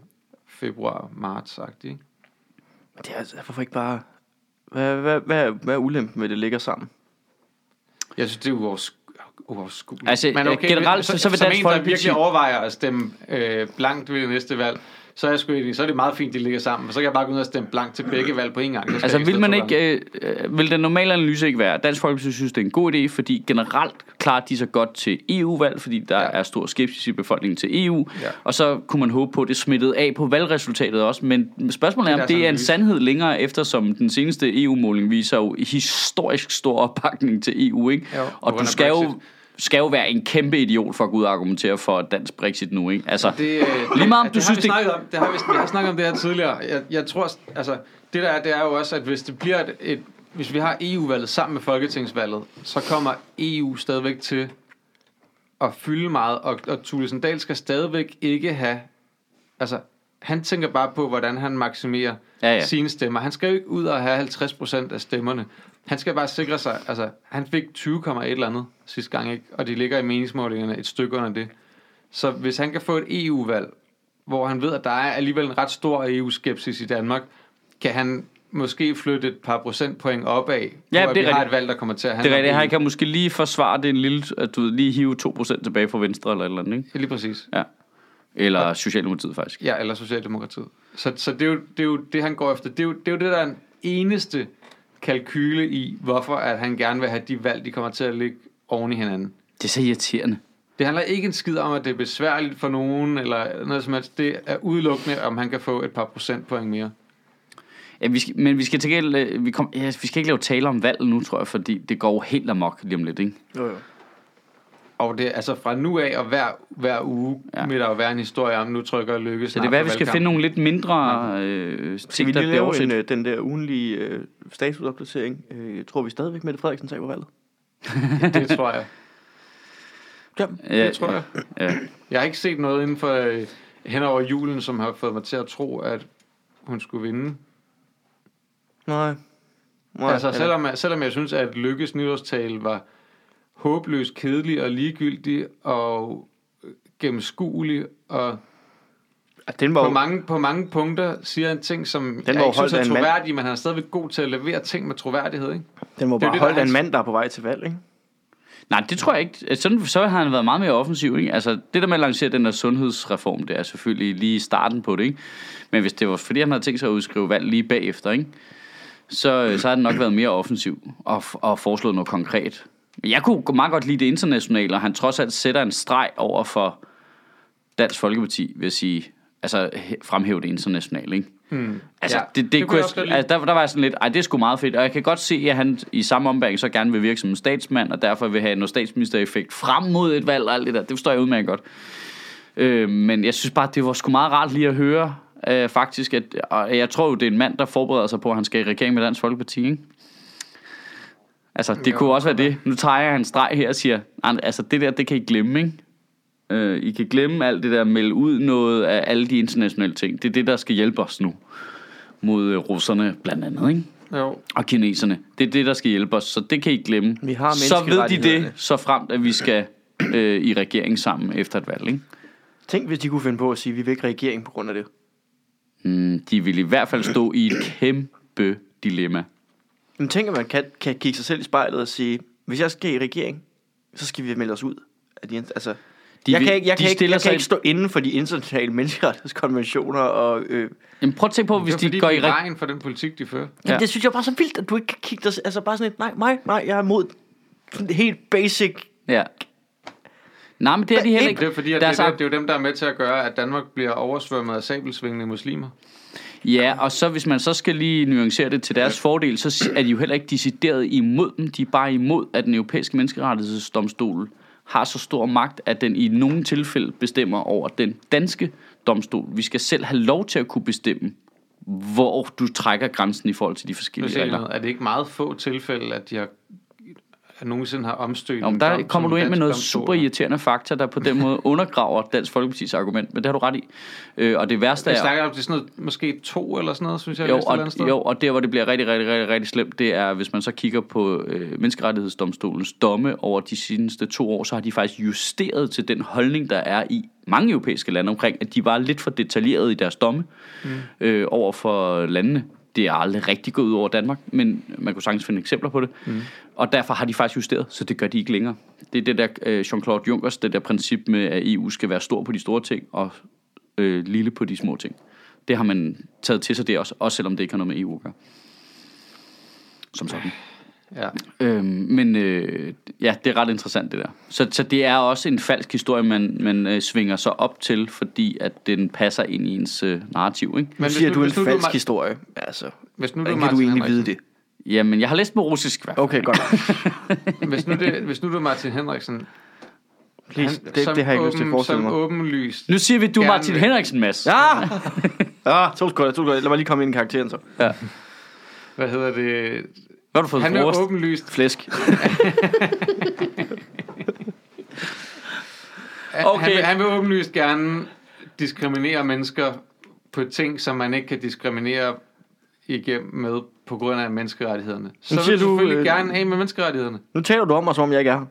februar, marts, sagt, ikke? Det er altså, hvorfor ikke bare... Hvad, hvad, hvad, hvad er ulempen med, at det ligger sammen? Jeg synes, det er uoversku- uoverskueligt. Altså, generelt, så, så- så vil som Dansk en, der Folkeparti- virkelig overvejer at stemme øh, blankt ved det næste valg, så er, jeg sgu, så er det meget fint, de ligger sammen. Så kan jeg bare gå ud og stemme blankt til begge valg på en gang. Altså, vil man ikke, øh, øh, vil den normale analyse ikke være, at Dansk Folkeparti synes, det er en god idé, fordi generelt klarer de sig godt til EU-valg, fordi der Ja. er stor skepsis i befolkningen til EU, Ja. og så kunne man håbe på, at det smittede af på valgresultatet også, men spørgsmålet er, Det er om det er en sandhed længere, eftersom den seneste EU-måling viser jo historisk stor opbakning til EU, ikke? Jo, og du skal jo. Skal jo være en kæmpe idiot for at gå ud og argumentere for dansk Brexit nu, ikke? Altså, Det, øh, Lige meget om det du har synes, det- om, det har vi, vi har snakket om det her tidligere. Jeg, jeg tror, altså, det der er, det er jo også, at hvis det bliver et, et hvis vi har EU-valget sammen med Folketingsvalget, så kommer EU stadigvæk til at fylde meget, og, og Thulesen Dahl skal stadigvæk ikke have, altså, han tænker bare på, hvordan han maksimerer Ja, ja. sine stemmer. Han skal jo ikke ud og have 50% af stemmerne. Han skal bare sikre sig, altså, han fik 20,1 eller andet sidste gang, ikke? og de ligger i meningsmålingerne et stykke under det. Så hvis han kan få et EU-valg, hvor han ved, at der er alligevel en ret stor EU-skepsis i Danmark, kan han måske flytte et par procentpoint opad, Ja, ja, hvor det er vi har et valg, der kommer til at det handle er rigtigt, han EU. kan måske lige forsvare det en lille, at du lige hive 2% tilbage fra Venstre eller et eller andet, ikke? Ja, Lige præcis. Ja. Eller Socialdemokratiet faktisk. Ja, eller Socialdemokratiet. Så, så det, er jo, det er jo det, han går efter. Det er jo det, er jo det der er den eneste kalkyle i, hvorfor at han gerne vil have de valg, de kommer til at ligge oven i hinanden. Det er så irriterende. Det handler ikke en skid om, at det er besværligt for nogen, eller noget som helst. Det er udelukkende, om han kan få et par procentpoint mere. Ja, vi skal, men vi skal til gengæld, øh, vi, kom, ja, vi skal ikke lave tale om valg nu, tror jeg, fordi det går helt amok lige om lidt, ikke? Jo, jo. Og det altså fra nu af, og hver, hver uge, Ja. ja. vil der jo være en historie om, nu trykker lykkes. Så det er hvad, vi skal finde nogle lidt mindre øh, Skal ting, der bliver overset. en, øh, den der ugenlige øh, statusopdatering? Øh, tror vi stadigvæk, Mette Frederiksen taber valget? Det tror jeg. Ja. Ja, Det tror jeg. Ja. Jeg har ikke set noget inden for øh, hen over julen, som har fået mig til at tro, at hun skulle vinde. Nej. Nej. Altså, selvom, selvom jeg synes, at Lykkes nytårstale var håbløst kedelig og ligegyldig og øh, gennemskuelig og Ja, den var på jo, mange, på mange punkter siger en ting, som var jeg ikke synes er troværdig, men han er stadigvæk god til at levere ting med troværdighed, ikke? den var det bare det, holdt af en mand, der er på vej til valg, ikke? Nej, det tror jeg ikke. Sådan, så har han været meget mere offensiv. Ikke? Altså, det der med at lancere den der sundhedsreform, det er selvfølgelig lige starten på det. Ikke? Men hvis det var fordi, han havde tænkt sig at udskrive valg lige bagefter, ikke? Så, så har den nok været mere offensiv og, og foreslået noget konkret. Men jeg kunne meget godt lide det internationale, og han trods alt sætter en streg over for Dansk Folkeparti, vil jeg sige. Altså fremhæve det internationale, ikke? Hmm. Altså, Ja, det, det, det kunne jeg altså, der, der var jeg sådan lidt, ej, det er sgu meget fedt. Og jeg kan godt se, at han i samme ombæring så gerne vil virke som en statsmand, og derfor vil have noget statsministereffekt frem mod et valg og alt det der. Det forstår jeg udmærket godt. Øh, men jeg synes bare, det var sgu meget rart lige at høre, øh, faktisk. At, og jeg tror jo, det er en mand, der forbereder sig på, at han skal i regering med Dansk Folkeparti, ikke? Altså, det Jo, kunne også være det. Nu tager jeg en streg her og siger, "Ej, altså det der, det kan I glemme, ikke? Øh, I kan glemme alt det der, melde ud noget af alle de internationale ting. Det er det, der skal hjælpe os nu mod øh, russerne blandt andet, ikke? Jo. Og kineserne. Det er det, der skal hjælpe os, så det kan I glemme. Vi har så ved de det, så fremt, at vi skal øh, i regering sammen efter et valg, ikke? Tænk, hvis de kunne finde på at sige, at vi vil ikke regering på grund af det. Mm, de vil i hvert fald stå i et kæmpe dilemma. Men tænk, at man kan, kan kigge sig selv i spejlet og sige, hvis jeg skal i regering, så skal vi melde os ud. Af de, altså, De jeg kan, ikke, jeg, de kan ikke, jeg kan ikke stå inden for de internationale menneskerettighedskonventioner og... Øh, Jamen, prøv at tænke på, hvis det er de går i vejen for den politik, de fører. Ja. Ja. Det synes jeg bare så vildt, at du ikke kan kigge dig... Altså bare sådan et, nej, mig, nej, jeg er imod sådan helt basic... Ja. Nej, men det er de heller ikke. Det er fordi, at det, er, ar- det er jo dem, der er med til at gøre, at Danmark bliver oversvømmet af sabelsvingende muslimer. Ja, og så hvis man så skal lige nuancere det til deres fordel, så er de jo heller ikke decideret imod dem. De er bare imod, at den europæiske menneskerettighedsdomstol har så stor magt, at den i nogle tilfælde bestemmer over den danske domstol. Vi skal selv have lov til at kunne bestemme, hvor du trækker grænsen i forhold til de forskellige regler. Er det ikke meget få tilfælde, at de har at nogensinde har omstødt Om en der dom, kommer du ind med noget super irriterende fakta, der på den måde undergraver Dansk Folkepartis argument, men det har du ret i. Øh, og det værste Jeg er... snakker om, det er sådan noget, måske to eller sådan noget, synes jeg, Jo jeg læste et og, sted. jo, og der hvor det bliver rigtig, rigtig, rigtig, rigtig slemt, det er, hvis man så kigger på øh, menneskerettighedsdomstolens domme over de seneste to år, så har de faktisk justeret til den holdning, der er i mange europæiske lande omkring, at de var lidt for detaljerede i deres domme mm. øh, over for landene. Det er aldrig rigtig gået ud over Danmark, men man kunne sagtens finde eksempler på det. Mm. Og derfor har de faktisk justeret, så det gør de ikke længere. Det er det der øh, Jean-Claude Junckers, det der princip med, at EU skal være stor på de store ting og øh, lille på de små ting. Det har man taget til sig det også, også selvom det ikke har noget med EU at gøre. Som sådan. Ja. Øhm, men øh, ja, det er ret interessant det der. Så, så det er også en falsk historie, man, man øh, svinger sig op til, fordi at den passer ind i ens øh, narrativ. Ikke? Hvis siger du en hvis nu falsk Ma- historie. Altså, Hvis nu du er kan du egentlig vide det? Jamen, jeg har læst på russisk fald. Okay, godt. Hvis nu, det, hvis nu du er Martin Henriksen, Please, han- det, det har jeg ikke lyst til at forestille mig. åbenlyst. Nu siger vi, du er Martin vil. Henriksen, Mads. Ja! Ja, to sekunder, to sekunder. Lad mig lige komme ind i karakteren så. ja. Hvad hedder det? Hvad har du fået Han er åbenlyst. Flæsk. Han, Okay. han, vil, han vil åbenlyst gerne diskriminere mennesker på ting, som man ikke kan diskriminere igennem med på grund af menneskerettighederne. Så vil du selvfølgelig øh, gerne af med menneskerettighederne. Nu taler du om mig, som om jeg ikke er.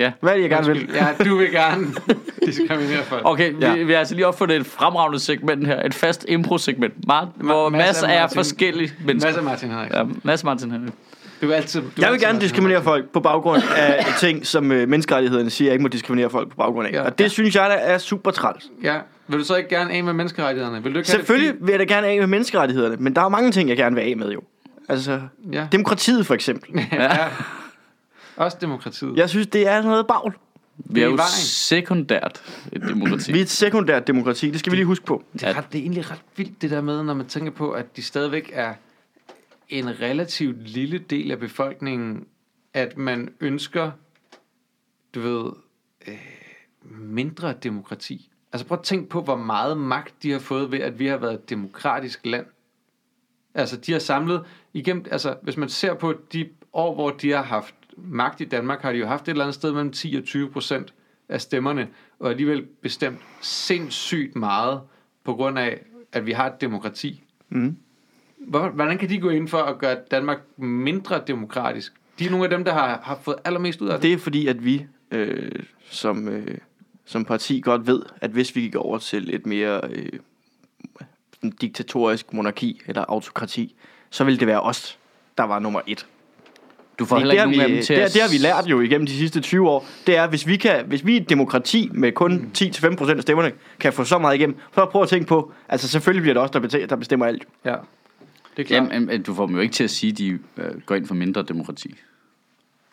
Ja. Hvad er det, jeg gerne vil? Ja, du vil gerne diskriminere folk. Okay, Ja. vi, vi har altså lige opfundet et fremragende segment her. Et fast impro-segment. Meget, hvor Mads masser er er Martin- forskellige mennesker. Masser Martin Henriksen. Ja, Mads Martin Henriksen. Du er altid, du er Jeg vil altid gerne Martin diskriminere folk på baggrund af ting, som øh, menneskerettighederne siger, jeg ikke må diskriminere folk på baggrund af. Ja. Og det synes jeg, der er super træls. Ja. Vil du så ikke gerne af med menneskerettighederne? Vil du ikke have det, Selvfølgelig vil jeg da gerne af med menneskerettighederne, men der er mange ting, jeg gerne vil af med jo. Altså, fordi- Ja. demokratiet for eksempel. ja. Også demokratiet. Jeg synes, det er noget bagl. Vi er Det er jo vejen. sekundært et demokrati. Vi er et sekundært demokrati, det skal vi lige huske på. Det er, ret, det er egentlig ret vildt det der med, når man tænker på, at de stadigvæk er en relativt lille del af befolkningen, at man ønsker, du ved, øh, mindre demokrati. Altså prøv at tænke på, hvor meget magt de har fået ved, at vi har været et demokratisk land. Altså de har samlet igennem, altså hvis man ser på de år, hvor de har haft magt i Danmark, har de jo haft et eller andet sted mellem 10 og 20 procent af stemmerne, og alligevel bestemt sindssygt meget på grund af, at vi har et demokrati. Mm. Hvor- Hvordan kan de gå ind for at gøre Danmark mindre demokratisk? De er nogle af dem, der har, har fået allermest ud af det. Det er fordi, at vi øh, som, øh, som parti godt ved, at hvis vi gik over til et mere øh, diktatorisk monarki eller autokrati, så ville det være os, der var nummer et. Du får heller det, ikke nogen af vi, dem til det, at... det har vi lært jo igennem de sidste 20 år. Det er, hvis vi, kan, hvis vi er et demokrati med kun 10-15% af stemmerne, kan få så meget igennem, så prøv at tænke på, altså selvfølgelig bliver det os, der, betaler, der bestemmer alt. Ja, det er klart. Jamen, du får dem jo ikke til at sige, at de øh, går ind for mindre demokrati. Det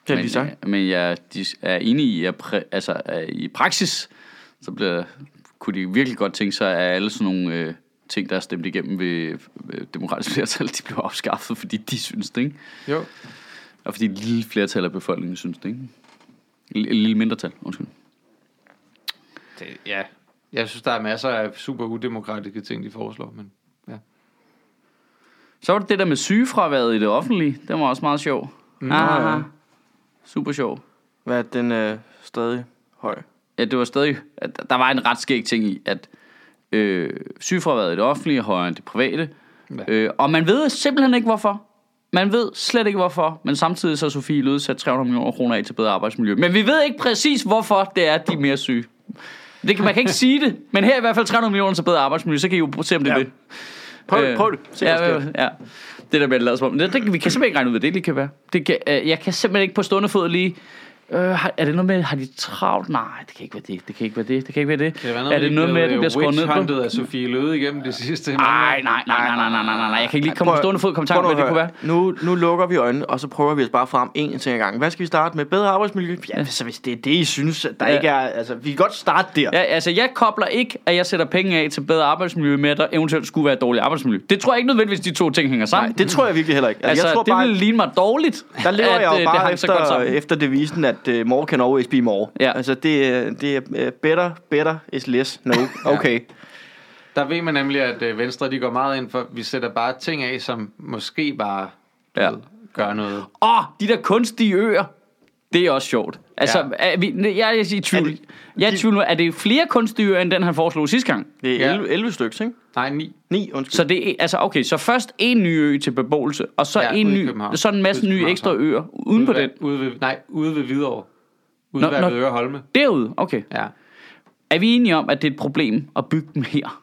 har men, vi sagt. øh, Men jeg de er enige i, at præ, altså, at i praksis, så bliver, kunne de virkelig godt tænke sig, at alle sådan nogle øh, ting, der er stemt igennem ved, ved demokratisk flertal, de bliver afskaffet, fordi de synes det, ikke? Jo. Og fordi et lille flertal af befolkningen synes det, ikke? Et lille mindretal, undskyld. Det, ja. Jeg synes, der er masser af super udemokratiske ting, de foreslår, men ja. Så var det det der med sygefraværet i det offentlige. Den var også meget sjov. Mm. Ah, ja. super sjov. Hvad er den øh, stadig høj? Ja, det var stadig... At der var en ret skæg ting i, at øh, sygefraværet i det offentlige er højere end det private. Ja. Øh, og man ved simpelthen ikke, hvorfor. Man ved slet ikke, hvorfor. Men samtidig så har Sofie Løde sat 300 millioner kroner af til bedre arbejdsmiljø. Men vi ved ikke præcis, hvorfor det er, at de er mere syge. Det kan, man kan ikke sige det, men her er i hvert fald 300 millioner til bedre arbejdsmiljø, så kan I jo se, om det er Ja. det. Prøv, Øh, prøv det. Se, ja, sker. ja. Det der at lade som om. Det, det, vi kan simpelthen ikke regne ud, hvad det lige kan være. Det kan, øh, jeg kan simpelthen ikke på stående fod lige... Øh, har, er det noget med, har de travlt? Nej, det kan ikke være det. Det kan ikke være det. Det kan ikke være det. Kan det være er det noget med, at det bliver skåret ned på? på? af Sofie Løde igennem det sidste mange Nej, nej, nej, nej, nej, nej, nej, nej. Jeg kan ikke lige komme på stående fod komme i tanke prøv om, nu hvad at det kunne være. Nu, nu lukker vi øjnene, og så prøver vi os bare frem en ting ad gangen. Hvad skal vi starte med? Bedre arbejdsmiljø? Ja, så hvis det er det, I synes, at der Ja. ikke er... Altså, vi kan godt starte der. Ja, altså, jeg kobler ikke, at jeg sætter penge af til bedre arbejdsmiljø med, at der eventuelt skulle være et dårligt arbejdsmiljø. Det tror jeg ikke nødvendigvis, de to ting hænger sammen. Nej, det tror jeg virkelig heller ikke. altså, jeg tror det bare, ville ligne mig dårligt, der lever jeg øh, jo det bare efter, efter devisen, at uh, more can always be more. Ja. Altså, det, er- det er uh, better, better is less. No, okay. Der ved man nemlig, at øh, Venstre de går meget ind for, at vi sætter bare ting af, som måske bare Ja. ved, gør noget. Åh, de der kunstige øer. Det er også sjovt. Altså, Ja. er vi, jeg, jeg er i tvivl. Er det- Jeg er i tvivl nu. Er det flere kunstige øer, end den han foreslog sidste gang? Det er Ja. 11, 11 stykker, ikke? Nej, ni. 9, undskyld. Så det er, altså, okay, så først en ny ø til beboelse, og så Ja, en ny, så en masse nye ekstra øer uden på ude den. ved, ude ved, nej, ude ved Hvidovre. Ude Nå, ved nå. Øre Holme. Derude, okay. Ja. Er vi enige om, at det er et problem at bygge dem her?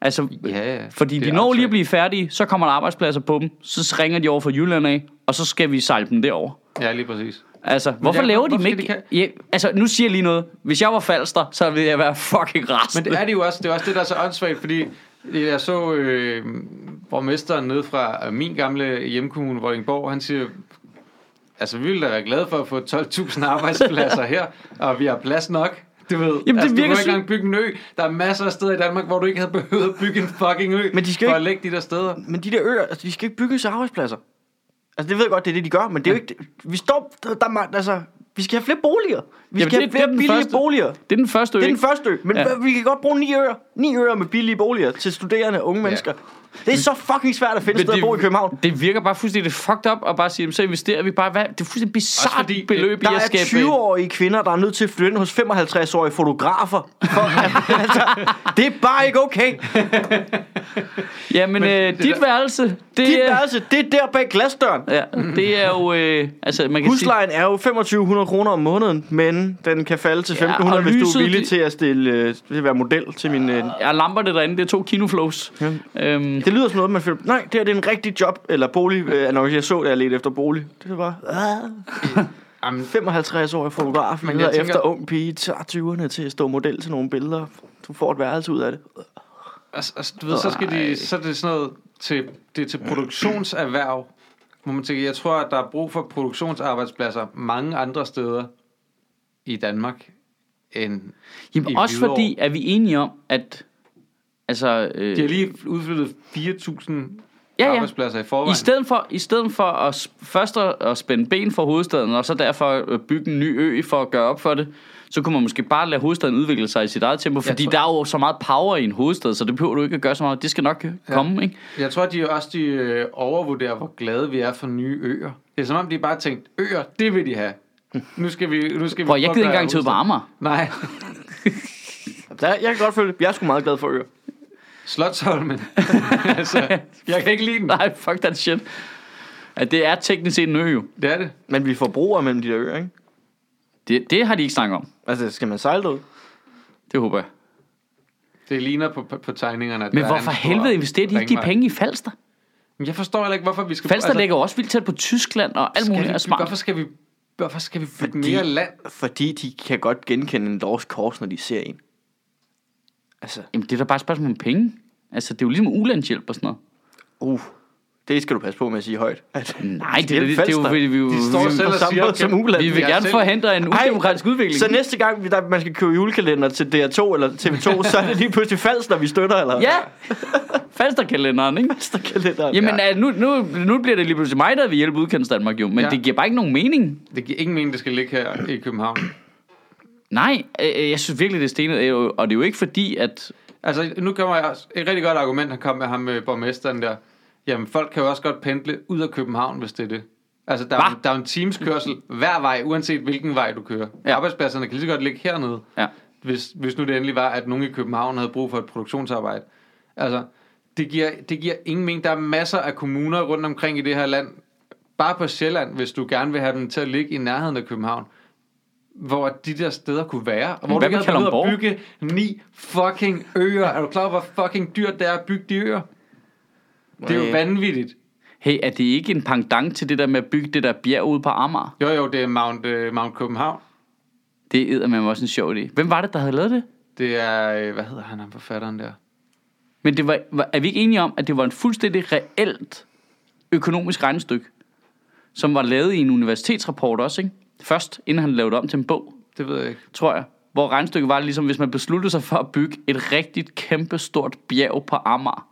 Altså, Ja, ja. fordi Det de når lige at blive færdige, så kommer der arbejdspladser på dem, så ringer de over fra Jylland af, og så skal vi sejle dem derover. Ja, lige præcis. Altså, hvorfor der- laver de dem ikke? de Ja, altså, nu siger jeg lige noget. Hvis jeg var falster, så ville jeg være fucking rasende. Men det er det jo også, det er også det, der er så åndssvagt, fordi jeg så øh, borgmesteren nede fra min gamle hjemkommune, Vordingborg, han siger, altså vi ville da være glade for at få 12.000 arbejdspladser her, og vi har plads nok. Du ved, det altså, du virker må ikke engang bygge en ø. Der er masser af steder i Danmark, hvor du ikke havde behøvet at bygge en fucking ø, Men de skal for jo at lægge de der steder. Men de der øer, altså, de skal ikke bygges arbejdspladser. Altså, det ved jeg godt, det er det, de gør, men det er jo ikke... Vi står... Der, der, er altså, vi skal have flere boliger. Vi Jamen, skal det- have flere er billige første- boliger. Det er den første ø. Det er den første ø, men Ja. ja. vi kan godt bruge ni øer. Ni øer med billige boliger til studerende og unge mennesker. Det er så fucking svært at finde et sted at bo i København. Det virker bare fuldstændig fucked up at bare sige, så investerer vi bare. Hvad? Det er fuldstændig bizarrt det- beløb Der i at er skabe. 20-årige kvinder, der er nødt til at flytte hos 55-årige fotografer. Altså, det er bare ikke okay. Jamen, Men øh, det dit der- værelse, det, Dit er- værelse, det er der bag glasdøren. Ja, det er jo, øh, altså man kan Huslejen er jo 2500 kroner om måneden, men den kan falde til Ja, 1500, og hvis du er villig det- til at stille, øh, til at være model til min... Øh, sige, jeg lamper det derinde, det er to kinoflows. Ja. Øhm, det lyder som noget, man føler, nej, det her det er en rigtig job, eller bolig, øh, annonce, jeg så, da jeg ledte efter bolig. Det er bare, ah, Jamen, 55-årig fotograf, Men jeg tænker- efter ung pige, tager 20'erne til at stå model til nogle billeder. Du får et værelse ud af det. altså, altså, du ved, så skal de, så er det sådan noget til, det er til produktionserhverv, hvor man tænker, jeg tror, at der er brug for produktionsarbejdspladser mange andre steder i Danmark, end jamen, i også Hvidovre. fordi, er vi enige om, at altså, øh, De har lige udflyttet 4.000 Ja, ja. arbejdspladser i forvejen. I stedet for, i stedet for at først at, spænde ben for hovedstaden, og så derfor øh, bygge en ny ø for at gøre op for det, så kunne man måske bare lade hovedstaden udvikle sig i sit eget tempo, fordi tror- der er jo så meget power i en hovedstad, så det behøver du ikke at gøre så meget. Det skal nok ja. komme, ikke? Jeg tror, de også de øh, overvurderer, hvor glade vi er for nye øer. Det er som om, de bare tænkt, øer, det vil de have. Nu skal vi, nu skal vi Prøv, jeg prøve gider ikke engang til Amager. Nej, Der, jeg kan godt føle, jeg er sgu meget glad for øer. Slottholmen. altså, jeg kan ikke lide den. Nej, fuck that shit. At det er teknisk set en ø, jo. Det er det. Men vi forbruger mellem de der øer, ikke? Det, det har de ikke snakket om. Altså, skal man sejle ud? Det håber jeg. Det ligner på, på, på tegningerne. At Men der er hvorfor en stor helvede investerer de ikke de ringvej. penge i Falster? Men Jeg forstår heller ikke, hvorfor vi skal... Falster altså, ligger jo også vildt tæt på Tyskland og alt skal muligt vi, er smart. Hvorfor skal vi, hvorfor skal vi bygge Fordi- mere land? Fordi de kan godt genkende en Lors kors, når de ser en. Altså, Jamen, det er da bare et spørgsmål om penge. Altså, det er jo ligesom ulandshjælp og sådan noget. uh, det skal du passe på med at sige højt. At, Nej, det, det, det, det, er jo, vi, vi, vi, De står vi, selv på og samme siger, måde som uland. vi vil gerne selv- forhindre en Ej, udemokratisk udvikling. Så næste gang, vi- der, man skal købe julekalender til DR2 eller TV2, så er det lige pludselig Falster, vi støtter, eller? Ja, Falsterkalenderen, ikke? Falsterkalenderen. Jamen, ja. nu, nu, nu bliver det lige pludselig mig, der vil hjælpe udkants Danmark jo, men ja. det giver bare ikke nogen mening. Det giver ingen mening, det skal ligge her i København. Nej, øh, jeg synes virkelig, det er stenet, øh, og det er jo ikke fordi, at... Altså, nu kommer jeg et rigtig godt argument, han kom med ham med borgmesteren der. Jamen, folk kan jo også godt pendle ud af København, hvis det er det. Altså, der, er, Hva? der er en teams kørsel hver vej, uanset hvilken vej du kører. Ja. Arbejdspladserne kan lige så godt ligge hernede, Ja. hvis, hvis nu det endelig var, at nogen i København havde brug for et produktionsarbejde. Altså, det giver, det giver ingen mening. Der er masser af kommuner rundt omkring i det her land, bare på Sjælland, hvis du gerne vil have dem til at ligge i nærheden af København, hvor de der steder kunne være, og hvor hvad du ikke havde at bygge ni fucking øer. Er du klar over, hvor fucking dyrt det er at bygge de øer? Det er jo vanvittigt. Hey, er det ikke en pendant til det der med at bygge det der bjerg ude på Amager? Jo, jo, det er Mount, uh, Mount Copenhagen. Det er med også en sjov idé. Hvem var det, der havde lavet det? Det er, øh, hvad hedder han, ham forfatteren der? Men det var, var, er vi ikke enige om, at det var en fuldstændig reelt økonomisk regnestykke, som var lavet i en universitetsrapport også, ikke? Først, inden han lavede det om til en bog, Det ved jeg ikke. tror jeg. Hvor regnestykket var ligesom, hvis man besluttede sig for at bygge et rigtigt kæmpe stort bjerg på Amager.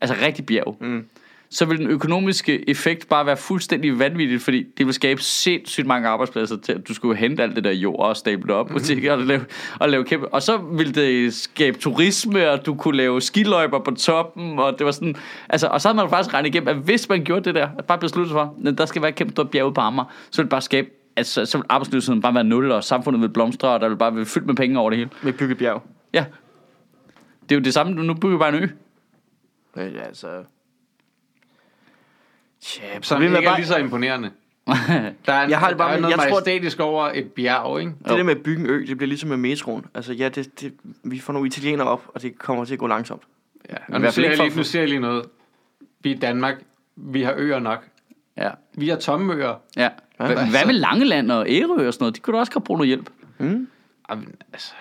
Altså rigtig bjerg. Mm. Så vil den økonomiske effekt bare være fuldstændig vanvittigt, fordi det vil skabe sindssygt mange arbejdspladser til, at du skulle hente alt det der jord og stable det op, butikker og lave, og lave kæmpe. Og så ville det skabe turisme, og du kunne lave skiløjper på toppen, og det var sådan, altså, og så havde man faktisk regnet igennem, at hvis man gjorde det der, at bare beslutte sig for, at der skal være et kæmpe stort bjerg på Amager, så ville det bare skabe, altså, så ville arbejdsløsheden bare være nul, og samfundet ville blomstre, og der ville bare være fyldt med penge over det hele. Med byggebjerg. Ja. Det er jo det samme, nu bygger vi bare en ø. Men altså... Tja, Som problemet ikke er bare, lige så imponerende. Der er, en, Jeg har det bare der er med- noget jeg tror- majestætisk over et bjerg, ikke? det der med at bygge en ø, det bliver ligesom med metroen. Altså ja, det, det, vi får nogle italienere op, og det kommer til at gå langsomt. Ja, I og nu hvert fald ser, ikke jeg lige, nu ser jeg lige noget. Vi er i Danmark. Vi har øer nok. Vi har tomme øer. Ja. Hva- Hvad med Langeland og Ærø og sådan noget? De kunne da også godt bruge noget hjælp. Mm. Jamen, altså,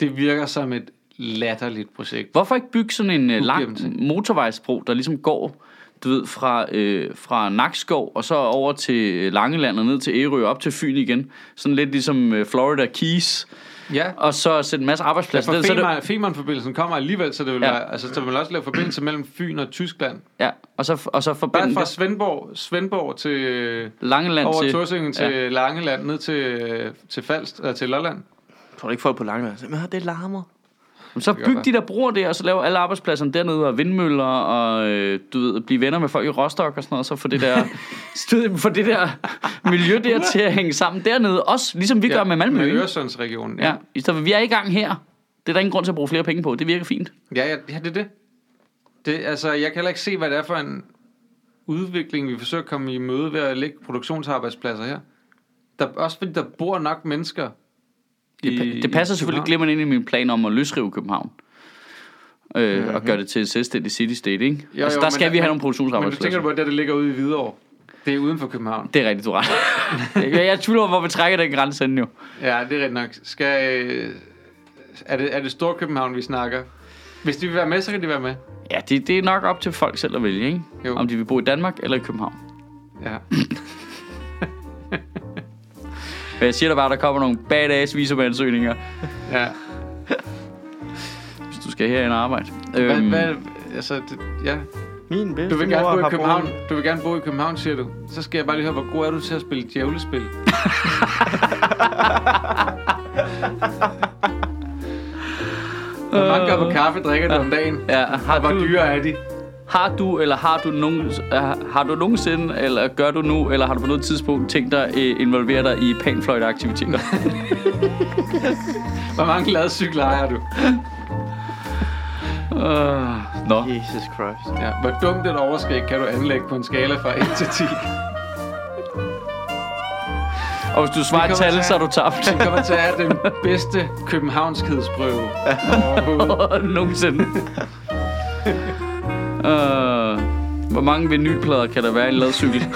det virker som et latterligt projekt. Hvorfor ikke bygge sådan en uh, lang motorvejsbro, der ligesom går, du ved, fra, øh, fra Nakskov og så over til Langeland og ned til Ærø og op til Fyn igen. Sådan lidt ligesom øh, Florida Keys. Ja, Og så sætte en masse ja arbejdspladser. for Den- så er det- Femern, Femern-forbindelsen kommer alligevel, så det vil Ja. være, altså, så vil man også lave forbindelse mellem Fyn og Tyskland. ja, og så, og så Bare forbinde fra det Svendborg, Svendborg til, Langeland over til... Torsingen til ja. Langeland, ned til, til Falst, eller til Lolland. Jeg tror ikke folk på Langeland siger, men det larmer. Så byg de der broer der, og så lave alle arbejdspladserne dernede, og vindmøller, og øh, du ved, blive venner med folk i Rostock og sådan noget, så få det der, få det der miljø der til at hænge sammen dernede, også ligesom vi ja, gør med Malmø. Med? Øresundsregionen. Ja, i stedet for, vi er i gang her. Det er der ingen grund til at bruge flere penge på. Det virker fint. Ja, ja, ja, det er det. det. Altså, jeg kan heller ikke se, hvad det er for en udvikling, vi forsøger at komme i møde ved at lægge produktionsarbejdspladser her. Der, også fordi der bor nok mennesker Det, det passer selvfølgelig København. glimrende ind i min plan om at løsrive København. Øh, Mhm. mm-hmm. Og gøre det til et selvstændigt city-state, ikke? Jo, altså, jo, der men- skal vi have nogle Men du produktionsarbejdspladser. tænker på, at det, der ligger ude i Hvidovre, det er uden for København. Det er rigtigt, du ret. jeg, jeg tvivler hvor vi trækker den grænse jo. Ja, det er rigtigt nok. Skal, øh, er, det, er det Storkøbenhavn, vi snakker? Hvis de vil være med, så kan de være med. Ja, det, det er nok op til folk selv at vælge, ikke? Jo. Om de vil bo i Danmark eller i København. Ja. Men jeg siger dig bare, der kommer nogle badass visumansøgninger, ja. hvis du skal herind og arbejde. Hvad, Øhm, hvad, altså, det, ja. Min bedste Du vil gerne bo i København. boet- Du vil gerne bo i København, siger du. Så skal jeg bare lige høre, hvor god er du til at spille djævlespil? Hvor mange kopper kaffe drikker du om dagen? ja, har, Og hvor du, dyre er de? Har du, eller har du, nogen, øh, har du nogensinde, eller gør du nu, eller har du på noget tidspunkt tænkt dig at involvere dig i panfløjteaktiviteter? Hvor mange ladcykler ejer du? uh, nå. Jesus Christ. Ja. Hvor dumt et overskæg kan du anlægge på en skala fra 1 til 10? Og hvis du svarer tal, så er du tabt. Vi kommer til at have den bedste københavnskhedsprøve overhovedet. Nogensinde. Uh, hvor mange vinylplader kan der være i en ladcykel?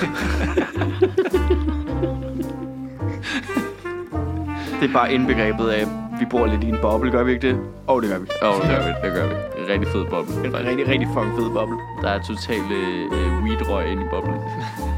Det er bare indbegrebet af, vi bor lidt i en boble, gør vi ikke det? Åh, oh, det gør vi. Åh, oh, det gør vi. Det gør vi. En rigtig fed boble. En rigtig, rigtig fucking fed boble. Der er totalt øh, weed-røg ind i boblen.